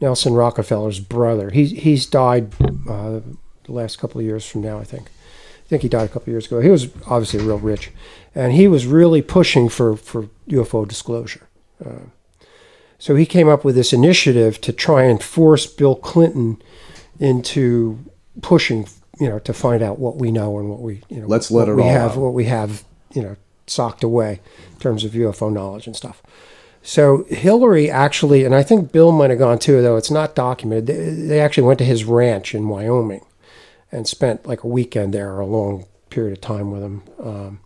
Nelson Rockefeller's brother. He, he's died uh, the last couple of years from now, I think. I think he died a couple years ago. He was obviously real rich, and he was really pushing for, for UFO disclosure. Uh, so he came up with this initiative to try and force Bill Clinton into pushing you know to find out what we know and what we you know Let's let it we all have out. what we have you know socked away in terms of UFO knowledge and stuff. So Hillary actually, and I think Bill might have gone too, though it's not documented. They, they actually went to his ranch in Wyoming and spent like a weekend there, or a long period of time with him, um,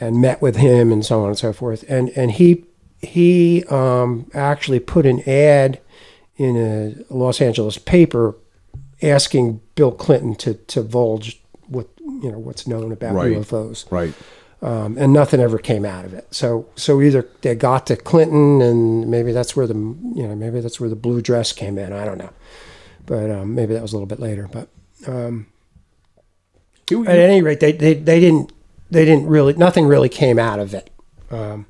and met with him and so on and so forth. And and he he um, actually put an ad in a Los Angeles paper asking Bill Clinton to to divulge what you know what's known about Right. UFOs Right. um, and nothing ever came out of it. So so either they got to Clinton, and maybe that's where the you know maybe that's where the blue dress came in. I don't know, but um, maybe that was a little bit later. But You- at any rate, they, they they didn't they didn't really nothing really came out of it. Um,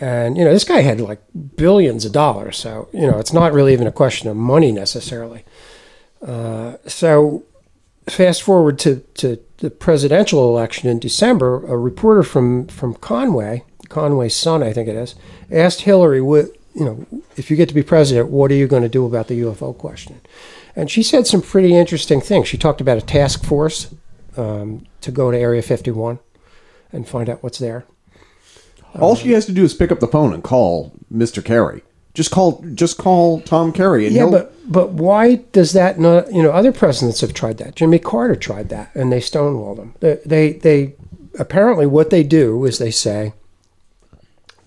and you know this guy had like billions of dollars, so you know it's not really even a question of money necessarily. Uh, so fast forward to, to the presidential election in December, a reporter from, from Conway, Conway's Sun, I think it is, asked Hillary, what, you know, if you get to be president, what are you going to do about the UFO question? And she said some pretty interesting things. She talked about a task force um, to go to Area 51 and find out what's there. All she has to do is pick up the phone and call Mr. Carey. Just call. Just call Tom Carey, and Yeah, but but why does that not? You know, other presidents have tried that. Jimmy Carter tried that, and they stonewalled him. They they, they apparently what they do is they say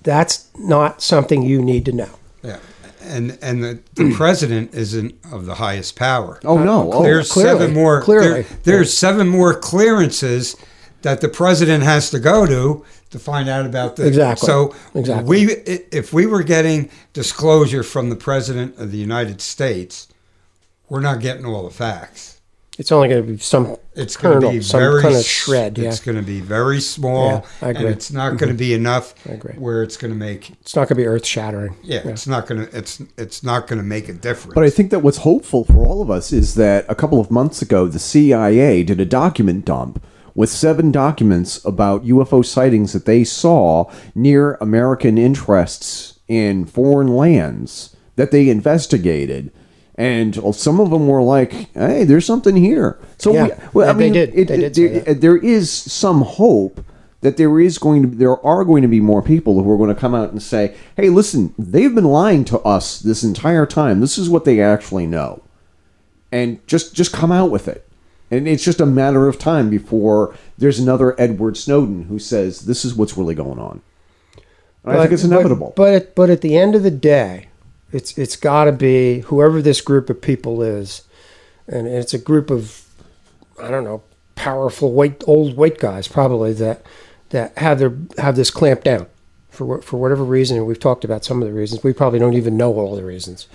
that's not something you need to know. Yeah, and and the, the hmm. president isn't of the highest power. oh no! Uh, oh, there's clearly, seven more. clearly. there- there's seven more clearances that the president has to go to to find out about this. Exactly, So exactly. we, if we were getting disclosure from the president of the United States, we're not getting all the facts. It's only going to be some It's going to be some very kind of s- shred. Yeah, It's going to be very small, Yeah, I and it's not going to mm-hmm. be enough I agree. where it's going to make. it's not going to be earth shattering. Yeah, it's not going to. It's it's not going to make a difference. But I think that what's hopeful for all of us is that a couple of months ago, the CIA did a document dump with seven documents about UFO sightings that they saw near American interests in foreign lands that they investigated. And some of them were like, "Hey, there's something here." So, Yeah, we, well, I they mean, did. it- They did there, that. Uh, there is some hope that there is going to there are going to be more people who are going to come out and say, "Hey, listen, they've been lying to us this entire time. This is what they actually know." And just just come out with it. And it's just a matter of time before there's another Edward Snowden who says this is what's really going on. And I think it's inevitable. But but at, but at the end of the day, it's it's got to be whoever this group of people is, and it's a group of I don't know powerful white old white guys probably that that have their have this clamped down for for whatever reason. And we've talked about some of the reasons. We probably don't even know all the reasons,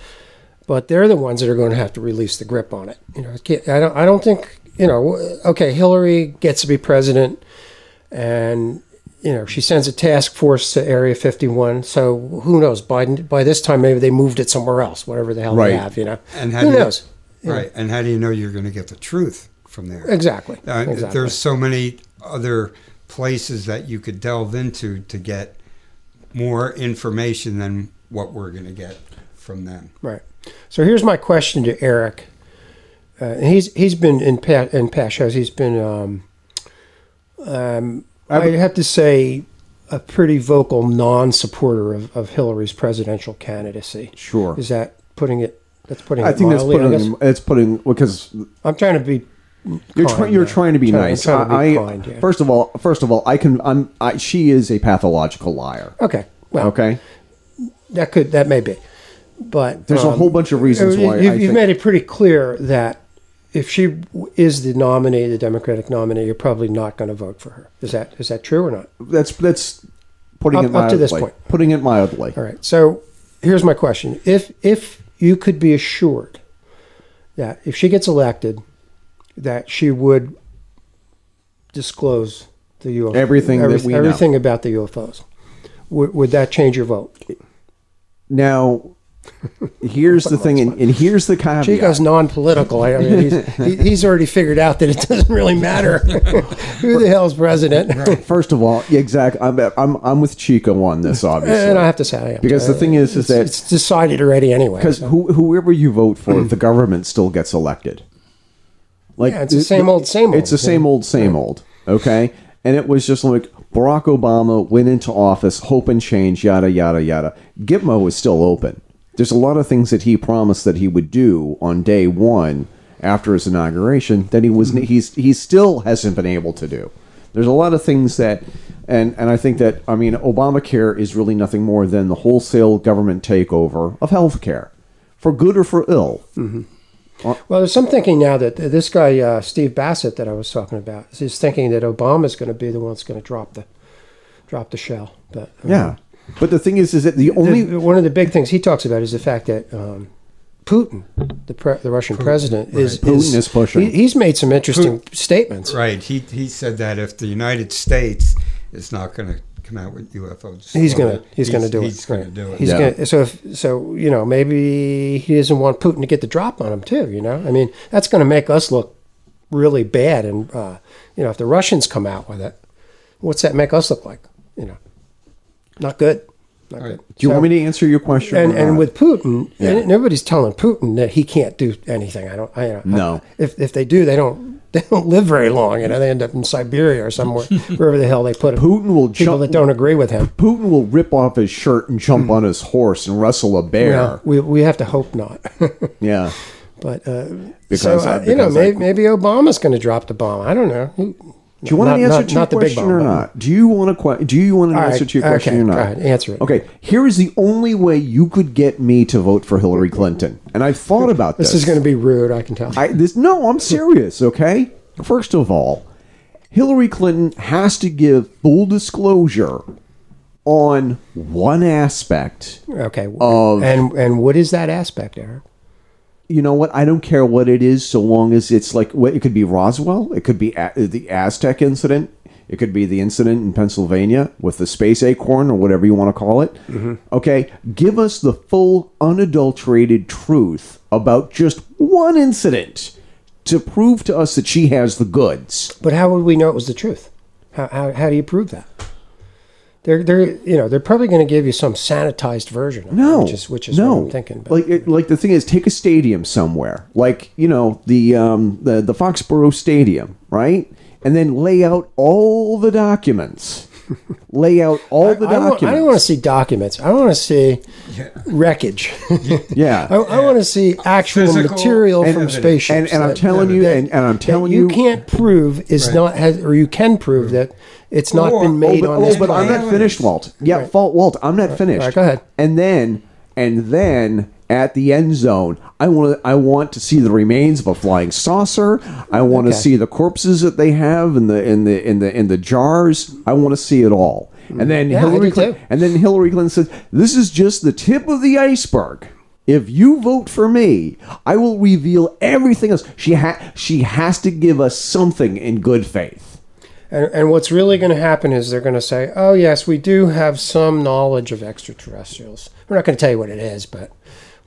but they're the ones that are going to have to release the grip on it. You know, I don't I don't think you know. Okay, Hillary gets to be president and you know she sends a task force to Area 51. So who knows? By by this time, maybe they moved it somewhere else, whatever the hell Right. they have. You know, And how who do you- knows? right? And how do you know you're going to get the truth from there? Exactly. Uh, exactly. There's so many other places that you could delve into to get more information than what we're going to get from them. Right. So here's my question to Eric. Uh, he's he's been in past in past shows. He's been um, um, I would have to say a pretty vocal non-supporter of, of Hillary's presidential candidacy. sure. Is that putting it? That's putting. I it think that's mildly, I putting it's putting because I'm trying to be. You're, try, you're trying to be Trying- nice. to be I, kind, yeah. First of all, first of all, I can. I'm. I, she is a pathological liar. Okay. Well, Okay. that could that may be, but There's a um, whole bunch of reasons you- why you've think- made it pretty clear that if she is the nominee, the Democratic nominee, you're probably not going to vote for her. Is that is that true or not? That's that's putting Up- it up mildly. to this point. Putting it mildly. All right. So here's my question: If if you could be assured that if she gets elected, that she would disclose the UFO Everything that we know. everything about the UFOs, would, would that change your vote? Now, here's the thing, and, and here's the caveat. Chico's non-political. I mean, he's, he, he's already figured out that it doesn't really matter who the hell's president. First of all, exactly. I'm, I'm I'm with Chico on this, eh, obviously. and I have to say, I am. Because the thing is, is it's, that- it's decided already anyway. because so. who, whoever you vote for, mm. the government still gets elected. Like Yeah, it's the same old, same It's the old, same old, same old. Okay, and it was just like Barack Obama went into office, hope and change, yada yada yada. Gitmo was still open. There's a lot of things that he promised that he would do on day one after his inauguration that he was Mm-hmm. he's he still hasn't been able to do. There's a lot of things that, and and I think that I mean Obamacare is really nothing more than the wholesale government takeover of health care, for good or for ill. Well, there's some thinking now that this guy uh, Steve Bassett that I was talking about is thinking that Obama's going to be the one that's going to drop the drop the shell. But uh, Yeah, but the thing is, is that the the- only one of the big things he talks about is the fact that um, Putin, the pre- the Russian president, is, Putin is pushing. He, he's made some interesting statements. Right. He he said that if the United States is not going to come out with UFOs, He's gonna he's, gonna do he's it. He's going to do it. He's Yeah. gonna so if so you know maybe he doesn't want Putin to get the drop on him too. You know, I mean that's going to make us look really bad. And uh, you know, if the Russians come out with it, what's that make us look like? You know, not good. Not Right. good. Do you So- want me to answer your question? and and with Putin, Yeah. and nobody's telling Putin that he can't do anything. I don't. I, you know, No. I- if if they do, they don't. They don't live very long. You know, they end up in Siberia or somewhere, wherever the hell they put him. Putin will people jump. that don't agree with him. Putin will rip off his shirt and jump on his horse and wrestle a bear. We we have to hope not. yeah, but uh, Because, so uh, uh, you know, I- maybe, maybe Obama's going to drop the bomb. I don't know. Do you want Not- an answer not- to your question bomb, or not? Do you want a que- Do you want an All answer right, to your question okay, or not? go ahead, answer it. Okay, here is the only way you could get me to vote for Hillary Clinton, and I've thought about this. This is going to be rude. I can tell. I this no, I'm serious. Okay, first of all, Hillary Clinton has to give full disclosure on one aspect okay. of- and and what is that aspect, Eric? You know what? I don't care what it is, so long as it's like what it could be Roswell, it could be a- the Aztec incident, it could be the incident in Pennsylvania with the space acorn or whatever you want to call it. Mm-hmm. Okay, give us the full, unadulterated truth about just one incident to prove to us that she has the goods. But how would we know it was the truth? How how, how do you prove that? They're they're you know they're probably going to give you some sanitized version. Of No, it, which is which is no. what I'm thinking. But Like, it, like the thing is, take a stadium somewhere, like you know the um, the the Foxborough Stadium, right? And then lay out all the documents. lay out all the I, don't, documents. I don't want to see documents. I want to see wreckage. yeah. I, I want to see actual Physical material from evidence. spaceships. and, and I'm that- telling you, that- and, and I'm telling you you, can't prove is Right. not has, or you can prove that it's not Or- been made oh, but, on oh, this but I'm planet. not finished, Walt. Yeah, fault, Walt. I'm not finished. right, go ahead. And then, and then at the end zone, I want to, I want to see the remains of a flying saucer. I want to Okay. see the corpses that they have in the in the in the in the jars. I want to see it all. And then Yeah, I Hillary do Clinton, too. and then Hillary Clinton says, "This is just the tip of the iceberg." If you vote for me, I will reveal everything else. She ha- she has to give us something in good faith. And, and what's really going to happen is they're going to say, "Oh yes, we do have some knowledge of extraterrestrials. We're not going to tell you what it is, but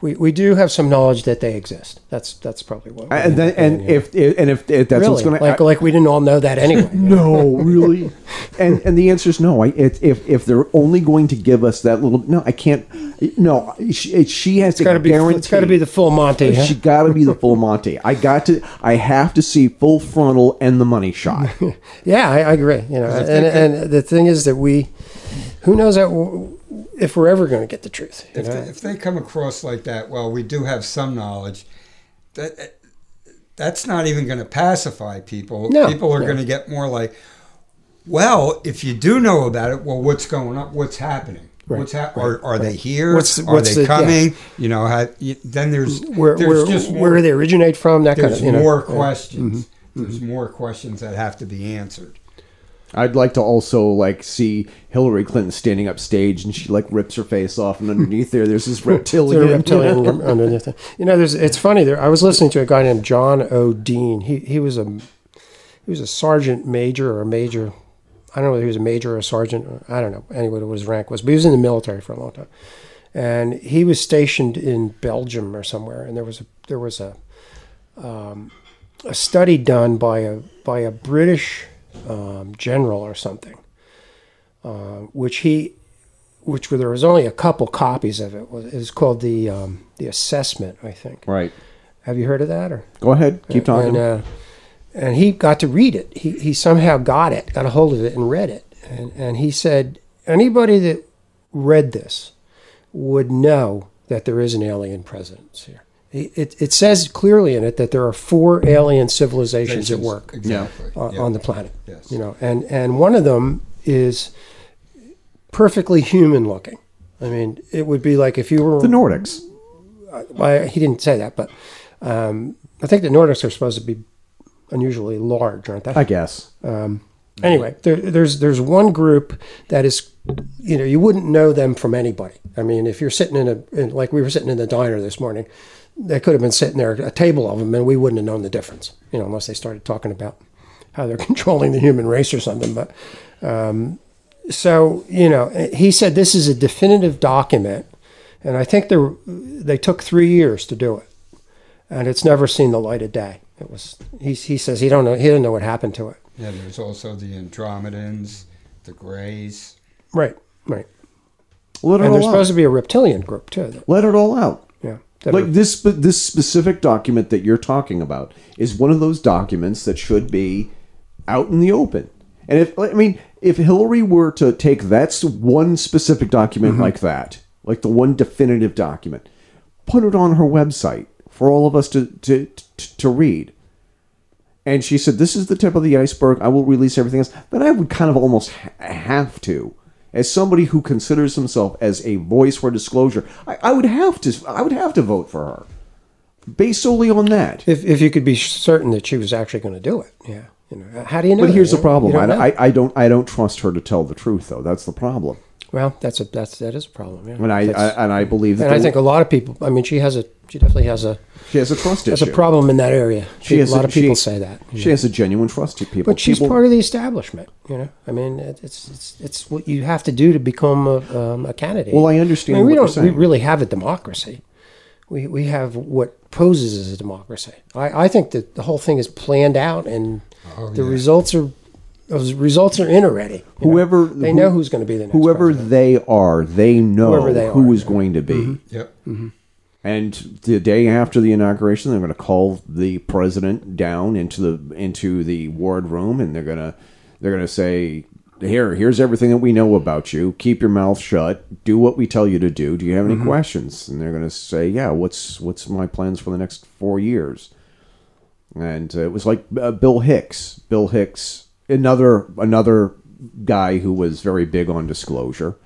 we, we do have some knowledge that they exist." That's that's probably what. we're And then, and yeah. if, and if, if that's what's really, going like like we didn't all know that anyway. no, really, and and the answer is no. I it, if if they're only going to give us that little, no, I can't. No, she, she has to got to be guarantee. it's got to be the full Monty. huh? She got to be the full Monty. I got to. I have to see full frontal and the money shot. Yeah, I, I agree. You know, and, and the thing is that we, who knows that if we're ever going to get the truth. If they, if they come across like that, well, we do have some knowledge. That that's not even going to pacify people. No, people are no. going to get more like, well, if you do know about it, well, what's going on? What's happening? Right, What's hap- right, Are, are they here? What's- are what's they the- yeah. coming? You know, you, then there's where there's where, just where more, they originate from? That kind there's of you know. more yeah. Mm-hmm. questions. There's more questions that have to be answered. I'd like to also like see Hillary Clinton standing up stage and she like rips her face off and underneath there there's this Is reptilian. reptilian underneath it? You know, there's. It's funny. There, I was listening to a guy named John O'Dean. He he was a he was a sergeant major or a major. I don't know whether he was a major or a sergeant. Or, I don't know. Anyway, what his rank was, but he was in the military for a long time, and he was stationed in Belgium or somewhere. And there was a there was a um, a study done by a by a British um, general or something, uh, which he which there was only a couple copies of it. Was is called the um, the assessment, I think. Right. Have you heard of that or? Go ahead. Keep talking. And, uh, and he got to read it. He he somehow got it, got a hold of it, and read it. And and he said anybody that read this would know that there is an alien presence here. It, it, it says clearly in it that there are four alien civilizations at work uh, Exactly. on, yeah. on the planet. Yes. You know, and and one of them is perfectly human looking. I mean, it would be like if you were The Nordics. Uh, well, he didn't say that, but um, I think the Nordics are supposed to be unusually large, aren't they? I guess. Um, anyway, there, there's there's one group that is, you know, you wouldn't know them from anybody. I mean, if you're sitting in a in, like we were sitting in the diner this morning, they could have been sitting there a table of them, and we wouldn't have known the difference. You know, unless they started talking about how they're controlling the human race or something. But um, so you know, he said this is a definitive document, and I think they they took three years to do it, and it's never seen the light of day. It was he, he says he don't know he doesn't know what happened to it. Yeah, there's also the Andromedans, the Greys. Right, right. Let it And there's all supposed to be a reptilian group too. Let it all out. Like are- this, this specific document that you're talking about is one of those documents that should be out in the open. And if I mean, if Hillary were to take that one specific document mm-hmm. like that, like the one definitive document, put it on her website for all of us to to to, to read. And she said, "This is the tip of the iceberg. I will release everything else." Then I would kind of almost ha- have to, as somebody who considers himself as a voice for disclosure, I, I would have to. I would have to vote for her, based solely on that. if if you could be certain that she was actually going to do it, yeah. You know, how do you know? But here's You the problem: I, don't know. I, I don't I don't trust her to tell the truth, though. That's the problem. well, that's a that's that is a problem. Yeah. And I, I and I believe that and I think a lot of people. I mean, she has a she definitely has a she has a trust has issue. a problem in that area. She a has lot of people she- say that. She know. has a genuine trust to people. But she's People- part of the establishment, you know. I mean, it- it's it's it's what you have to do to become a, um, a candidate. Well, I understand I mean, we what you're don't we saying. really have a democracy. We we have what poses as a democracy. I, I think that the whole thing is planned out, and Oh, the yeah. results are those results are in already. you know. Whoever they who- know who's going to be the next whoever president. they are, they know Whoever they who are, is yeah. Mm-hmm. going to be. Yep. And the day after the inauguration, they're going to call the president down into the into the ward room, and they're gonna they're gonna say, "Here, here's everything that we know about you. Keep your mouth shut. Do what we tell you to do. Do you have any Mm-hmm. questions?" And they're going to say, "Yeah, what's what's my plans for the next four years?" And uh, it was like uh, Bill Hicks. Bill Hicks, another another guy who was very big on disclosure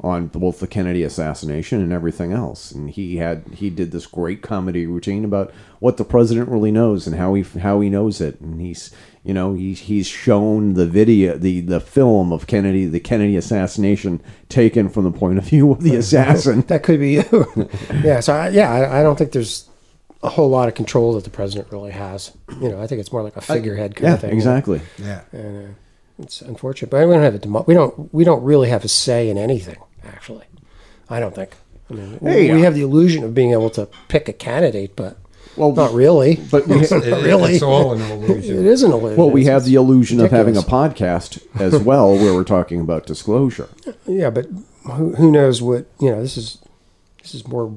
on both the Kennedy assassination and everything else. And he had he did this great comedy routine about what the president really knows and how he how he knows it. And he's you know he's he's shown the video the the film of Kennedy the Kennedy assassination taken from the point of view of the assassin. that could be you. yeah. So I, yeah, I, I don't think there's a whole lot of control that the president really has. You know, I think it's more like a figurehead kind yeah, of thing. exactly. Yeah. And, uh, it's unfortunate, but we don't have a demo- we don't we don't really have a say in anything. Actually, I don't think. I mean, Hey, we uh, have the illusion of being able to pick a candidate, but Well, not really. But we, It- it- Really? It's all an illusion. is an illusion. well, we It's- have the illusion of having a podcast as well, where we're talking about disclosure. yeah, but who, who knows what you know? This is this is more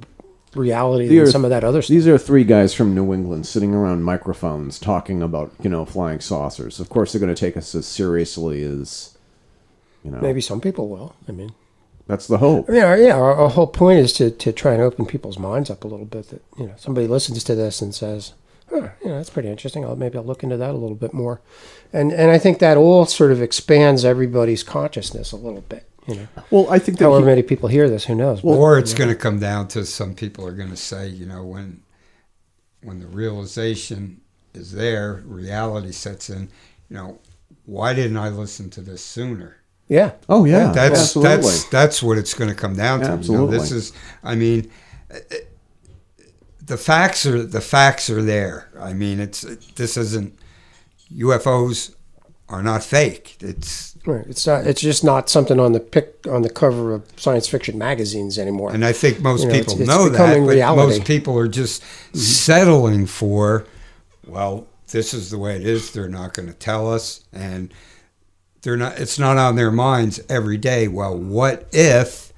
reality The than earth- some of that other stuff. These are three guys from New England sitting around microphones talking about, you know, flying saucers. Of course, they're going to take us as seriously as, you know, Maybe some people will. I mean, that's the hope. Yeah, yeah. Our, our whole point is to, to try and open people's minds up a little bit. That you know, somebody listens to this and says, "Huh, you know, that's pretty interesting. I'll maybe I'll look into that a little bit more," and and I think that all sort of expands everybody's consciousness a little bit. You know, Well, I think that however he- many people hear this, who knows? But- or it's going to come down to some people are going to say, you know, when when the realization is there, reality sets in. You know, why didn't I listen to this sooner? yeah, oh yeah, that's absolutely. that's that's what it's going to come down to. You know, Absolutely. this is, I mean, uh, the facts are the facts are there. I mean, it's this isn't UFOs are not fake. It's right. It's not. It's just not something on the pick on the cover of science fiction magazines anymore. And I think most You know, people it's- it's know that, but reality. most people are just mm-hmm. settling for, well, this is the way it is. They're not going to tell us, and they're not. It's not on their minds every day. Well, what if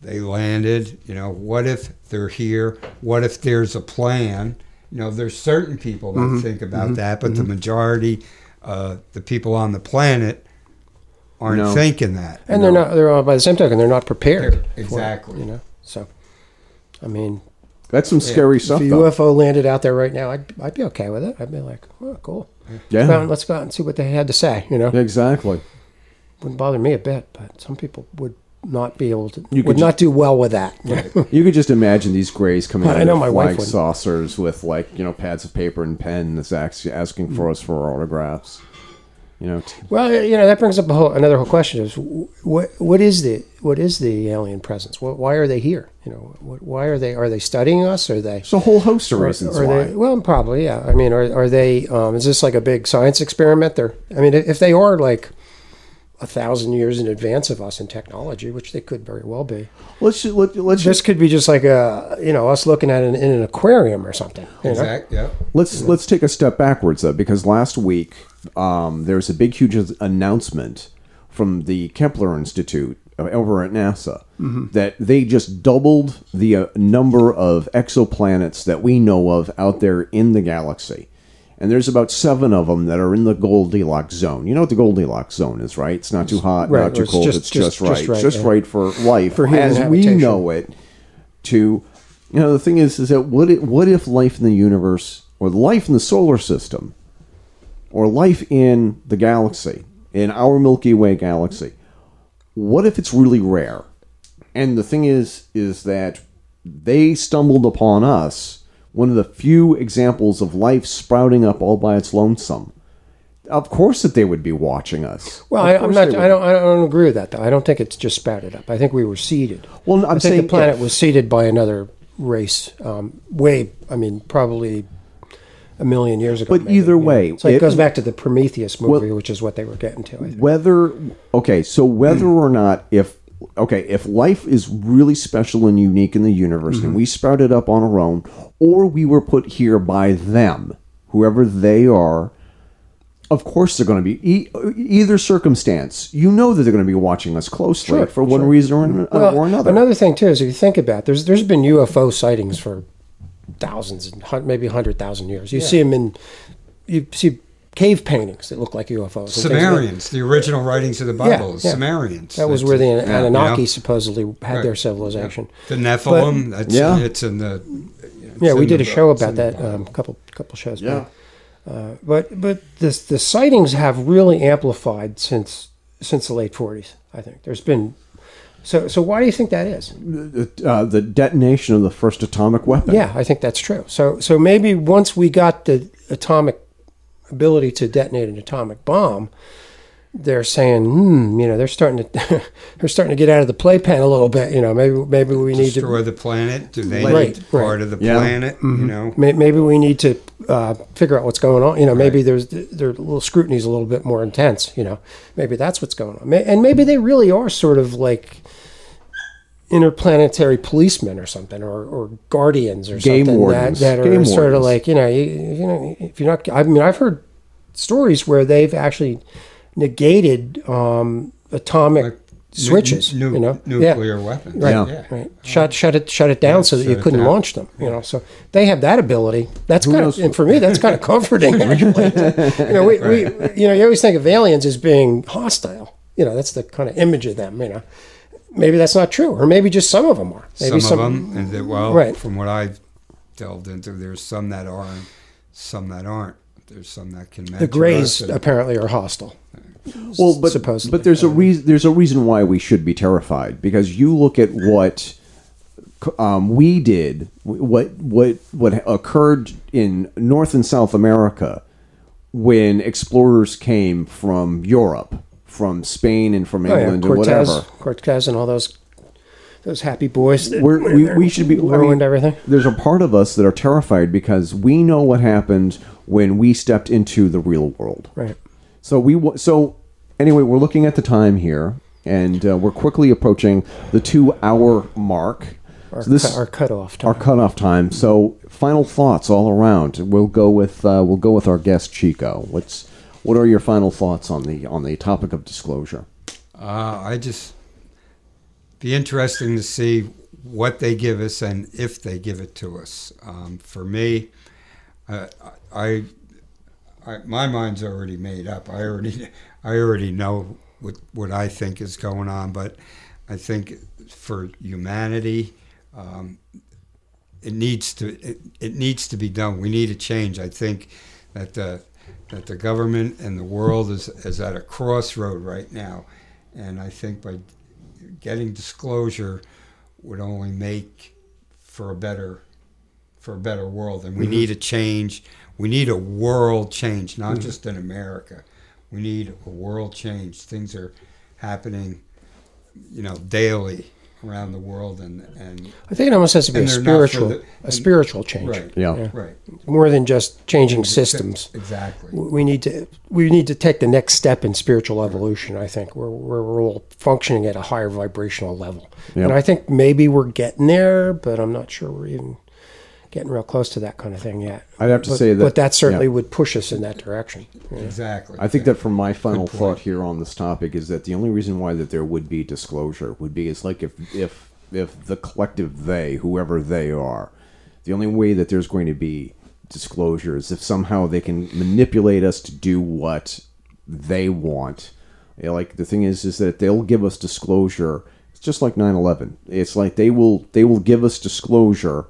they landed? You know, what if they're here? What if there's a plan? You know, there's certain people that mm-hmm. think about mm-hmm. that, but the majority, uh, the people on the planet, aren't No. thinking that. and they're not. They're all by the same token. They're not prepared. They're- for it, exactly. you know. So, I mean, That's some scary if stuff, a though. UFO landed out there right now, I'd I'd be okay with it. I'd be like, oh, cool. Yeah, Go out let's go out and see what they had to say. You know, exactly. wouldn't bother me a bit, but some people would not be able to. You would could not do well with that. you? You could just imagine these grays coming I know of my wife flying wouldn't. saucers with like you know pads of paper and pen that's asking for us for autographs. You know, t- Well, you know that brings up a whole another whole question: is what what is the what is the alien presence? What, why are they here? You know, what, why are they are they studying us? Are they? there's a whole host of Are, reasons are why. they? Well, probably, yeah. I mean, are are they? Um, is this like a big science experiment? They're. I mean, if they are like a thousand years in advance of us in technology, which they could very well be, Let's ju- let, let's this could be just like a you know us looking at it in an aquarium or something. You know? Yeah. let's let's take a step backwards though, because last week um, there was a big, huge announcement from the Kepler Institute uh, over at NASA Mm-hmm. that they just doubled the uh, number of exoplanets that we know of out there in the galaxy. And there's about seven of them that are in the Goldilocks zone. You know what the Goldilocks zone is, right? It's not too hot, Right, not too cold. just- it's just, just- right. just right, just yeah. right for life For as we know it. To you know, the thing is, is that what if, what if life in the universe, or life in the solar system, or life in the galaxy, in our Milky Way galaxy, what if it's really rare? And the thing is, is that they stumbled upon us, one of the few examples of life sprouting up all by its lonesome. Of course, that they would be watching us. Well, I, I'm not. I don't. I don't agree with that though. I don't think it's just sprouted up. I think we were seeded. Well, I'm I think saying the planet was seeded by another race. Um, way. I mean, probably a million years ago. But maybe, either you know. way, so it, it- goes back to the Prometheus movie, Well- which is what they were getting to. Whether okay so whether or not if okay if life is really special and unique in the universe and mm-hmm. we sprouted up on our own or we were put here by them whoever they are of course they're going to be e- either circumstance you know that they're going to be watching us closely Sure, for one sure. reason or, an- uh, Well, or another Another thing too is if you think about it, there's there's been UFO sightings for thousands and maybe hundred thousand years. You see them in you see cave paintings that look like UFOs. and things like- Sumerians, the original writings of the Bible, yeah. Sumerians. That was where the it. Yeah, Anunnaki supposedly had Right. their civilization. The Nephilim, that's, Yeah. it's in the. it's Yeah, we did the a show about that a um, couple couple shows Yeah. back. Uh, but but the the sightings have really amplified since since the late forties. I think there's been. So so why do you think that is? uh, the detonation of the first atomic weapon Yeah, I think that's true. So so maybe once we got the atomic ability to detonate an atomic bomb, they're saying, hmm, you know, they're starting to they're starting to get out of the playpen a little bit. You know, maybe maybe we need to Destroy the planet. Do they Right, need right. part of the Yeah. planet? You know, May- Maybe we need to uh, figure out what's going on. You know, maybe there's their little scrutiny is a little bit more intense. You know, maybe that's what's going on. And maybe they really are sort of like interplanetary policemen or something, or, or guardians or Game something wardens. that, that are Game sort of like you know, you, you know, if you're not. I mean, I've heard stories where they've actually negated um, atomic Like switches. nu- you know, Yeah. nuclear weapons. Right, Yeah. right. Shut, shut it, shut it down Yeah, so that you couldn't launch them. You know, so they have that ability. That's kind knows- of, and for me, that's kind of comforting. Actually, you know, we, we, you know, you always think of aliens as being hostile. You know, that's the kind of image of them. You know, maybe that's not true, or maybe just some of them are. Maybe some, of them, and they, well, Right. from what I've delved into, there's some that are, and some that aren't. There's some that can. the Greys and- apparently are hostile. well but supposedly. but there's a reason there's a reason why we should be terrified because you look at what um, we did what what what occurred in North and South America when explorers came from Europe from Spain and from Oh, yeah, England and Cortez, whatever Cortez, and all those those happy boys. We, we should be I mean, ruined everything. There's a part of us that are terrified because we know what happened when we stepped into the real world. Right. So we so anyway, we're looking at the time here, and uh, we're quickly approaching the two-hour mark. Our, So this cut, our cutoff time. our cutoff time. So final thoughts all around. We'll go with uh, we'll go with our guest Chico. What's what are your final thoughts on the on the topic of disclosure? Uh, I just be interesting to see what they give us and if they give it to us. Um, for me, Uh, I, I, my mind's already made up. I already, I already know what what I think is going on. But I think for humanity, um, it needs to it, it needs to be done. We need a change. I think that the that the government and the world is is at a crossroad right now, and I think by getting disclosure would only make for a better for a better world. And we mm-hmm. need a change. We need a world change, not mm-hmm. just in America. We need a world change. Things are happening, you know, daily around the world, and, and I think it almost has to be a spiritual the, a spiritual change. Right. Yeah. yeah. Right. More than just changing systems. Exactly. We need to we need to take the next step in spiritual evolution. I think where, where we're all functioning at a higher vibrational level, yep. and I think maybe we're getting there, but I'm not sure we're even getting real close to that kind of thing yet. I'd have to but, say that, but that certainly yeah. would push us in that direction. Yeah. Exactly. I think that from my final thought here on this topic is that the only reason why that there would be disclosure would be is like if if if the collective they, whoever they are, the only way that there's going to be disclosure is if somehow they can manipulate us to do what they want. You know, like the thing is, is that they'll give us disclosure. It's just like 9/11. It's like they will they will give us disclosure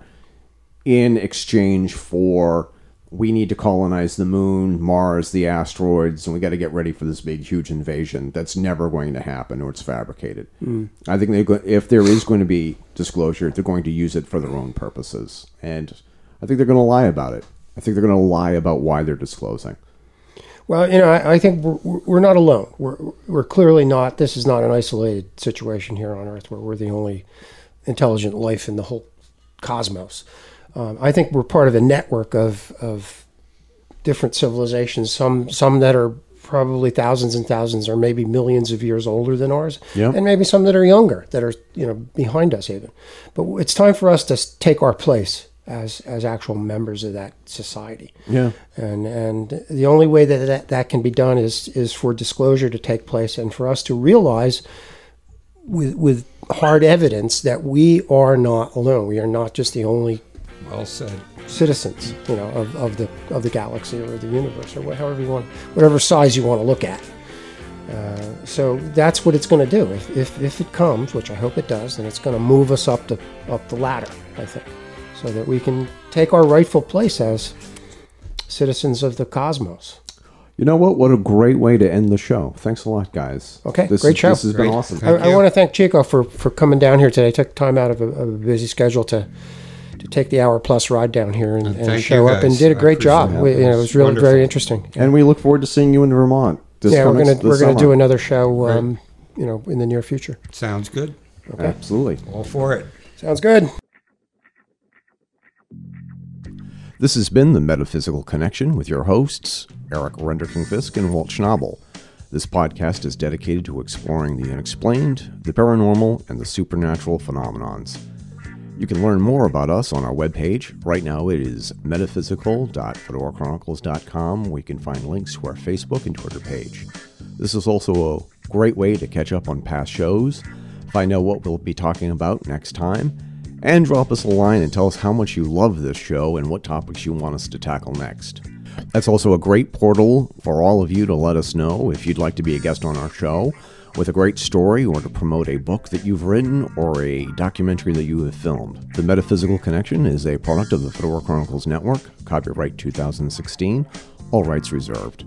in exchange for we need to colonize the moon, Mars, the asteroids, and we got to get ready for this big, huge invasion. That's never going to happen, or it's fabricated. Mm. I think go- if there is going to be disclosure, they're going to use it for their own purposes, and I think they're going to lie about it. I think they're going to lie about why they're disclosing. Well, you know, I, I think we're, we're, not alone. We're, we're clearly not. This is not an isolated situation here on Earth where we're the only intelligent life in the whole cosmos. Um, I think we're part of a network of, of different civilizations, some, some that are probably thousands and thousands or maybe millions of years older than ours. Yep. and maybe some that are younger that are you know behind us even. But it's time for us to take our place as as actual members of that society. Yeah. And and the only way that that, that can be done is is for disclosure to take place and for us to realize with with hard evidence that we are not alone. We are not just the only well said. Citizens, you know, of, of the of the galaxy or the universe or however you want, whatever size you want to look at. Uh, so that's what it's going to do. If, if, if it comes, which I hope it does, then it's going to move us up the up the ladder. I think, so that we can take our rightful place as citizens of the cosmos. You know what? What a great way to end the show. Thanks a lot, guys. Okay, this great show. This has great. been awesome. I, I, want to thank Chico for, for coming down here today. Took time out of a, of a busy schedule to to take the hour plus ride down here and, and, and show up and did a great job. We, you know, it was really Wonderful. very interesting. And we look forward to seeing you in Vermont. yeah, we're gonna we're gonna do another show, um, you know, in the near future. Sounds good. Okay. Absolutely. All for it. Sounds good. This has been the Metaphysical Connection with your hosts, Eric Renderking Fisk and Walt Schnabel. This podcast is dedicated to exploring the unexplained, the paranormal, and the supernatural phenomenons. You can learn more about us on our webpage. Right now it is metaphysical.fedorachronicles.com where you can find links to our Facebook and Twitter page. This is also a great way to catch up on past shows, find out what we'll be talking about next time, and drop us a line and tell us how much you love this show and what topics you want us to tackle next. That's also a great portal for all of you to let us know if you'd like to be a guest on our show with a great story or to promote a book that you've written or a documentary that you have filmed. The Metaphysical Connection is a product of the Fedora Chronicles Network, copyright 2016, all rights reserved.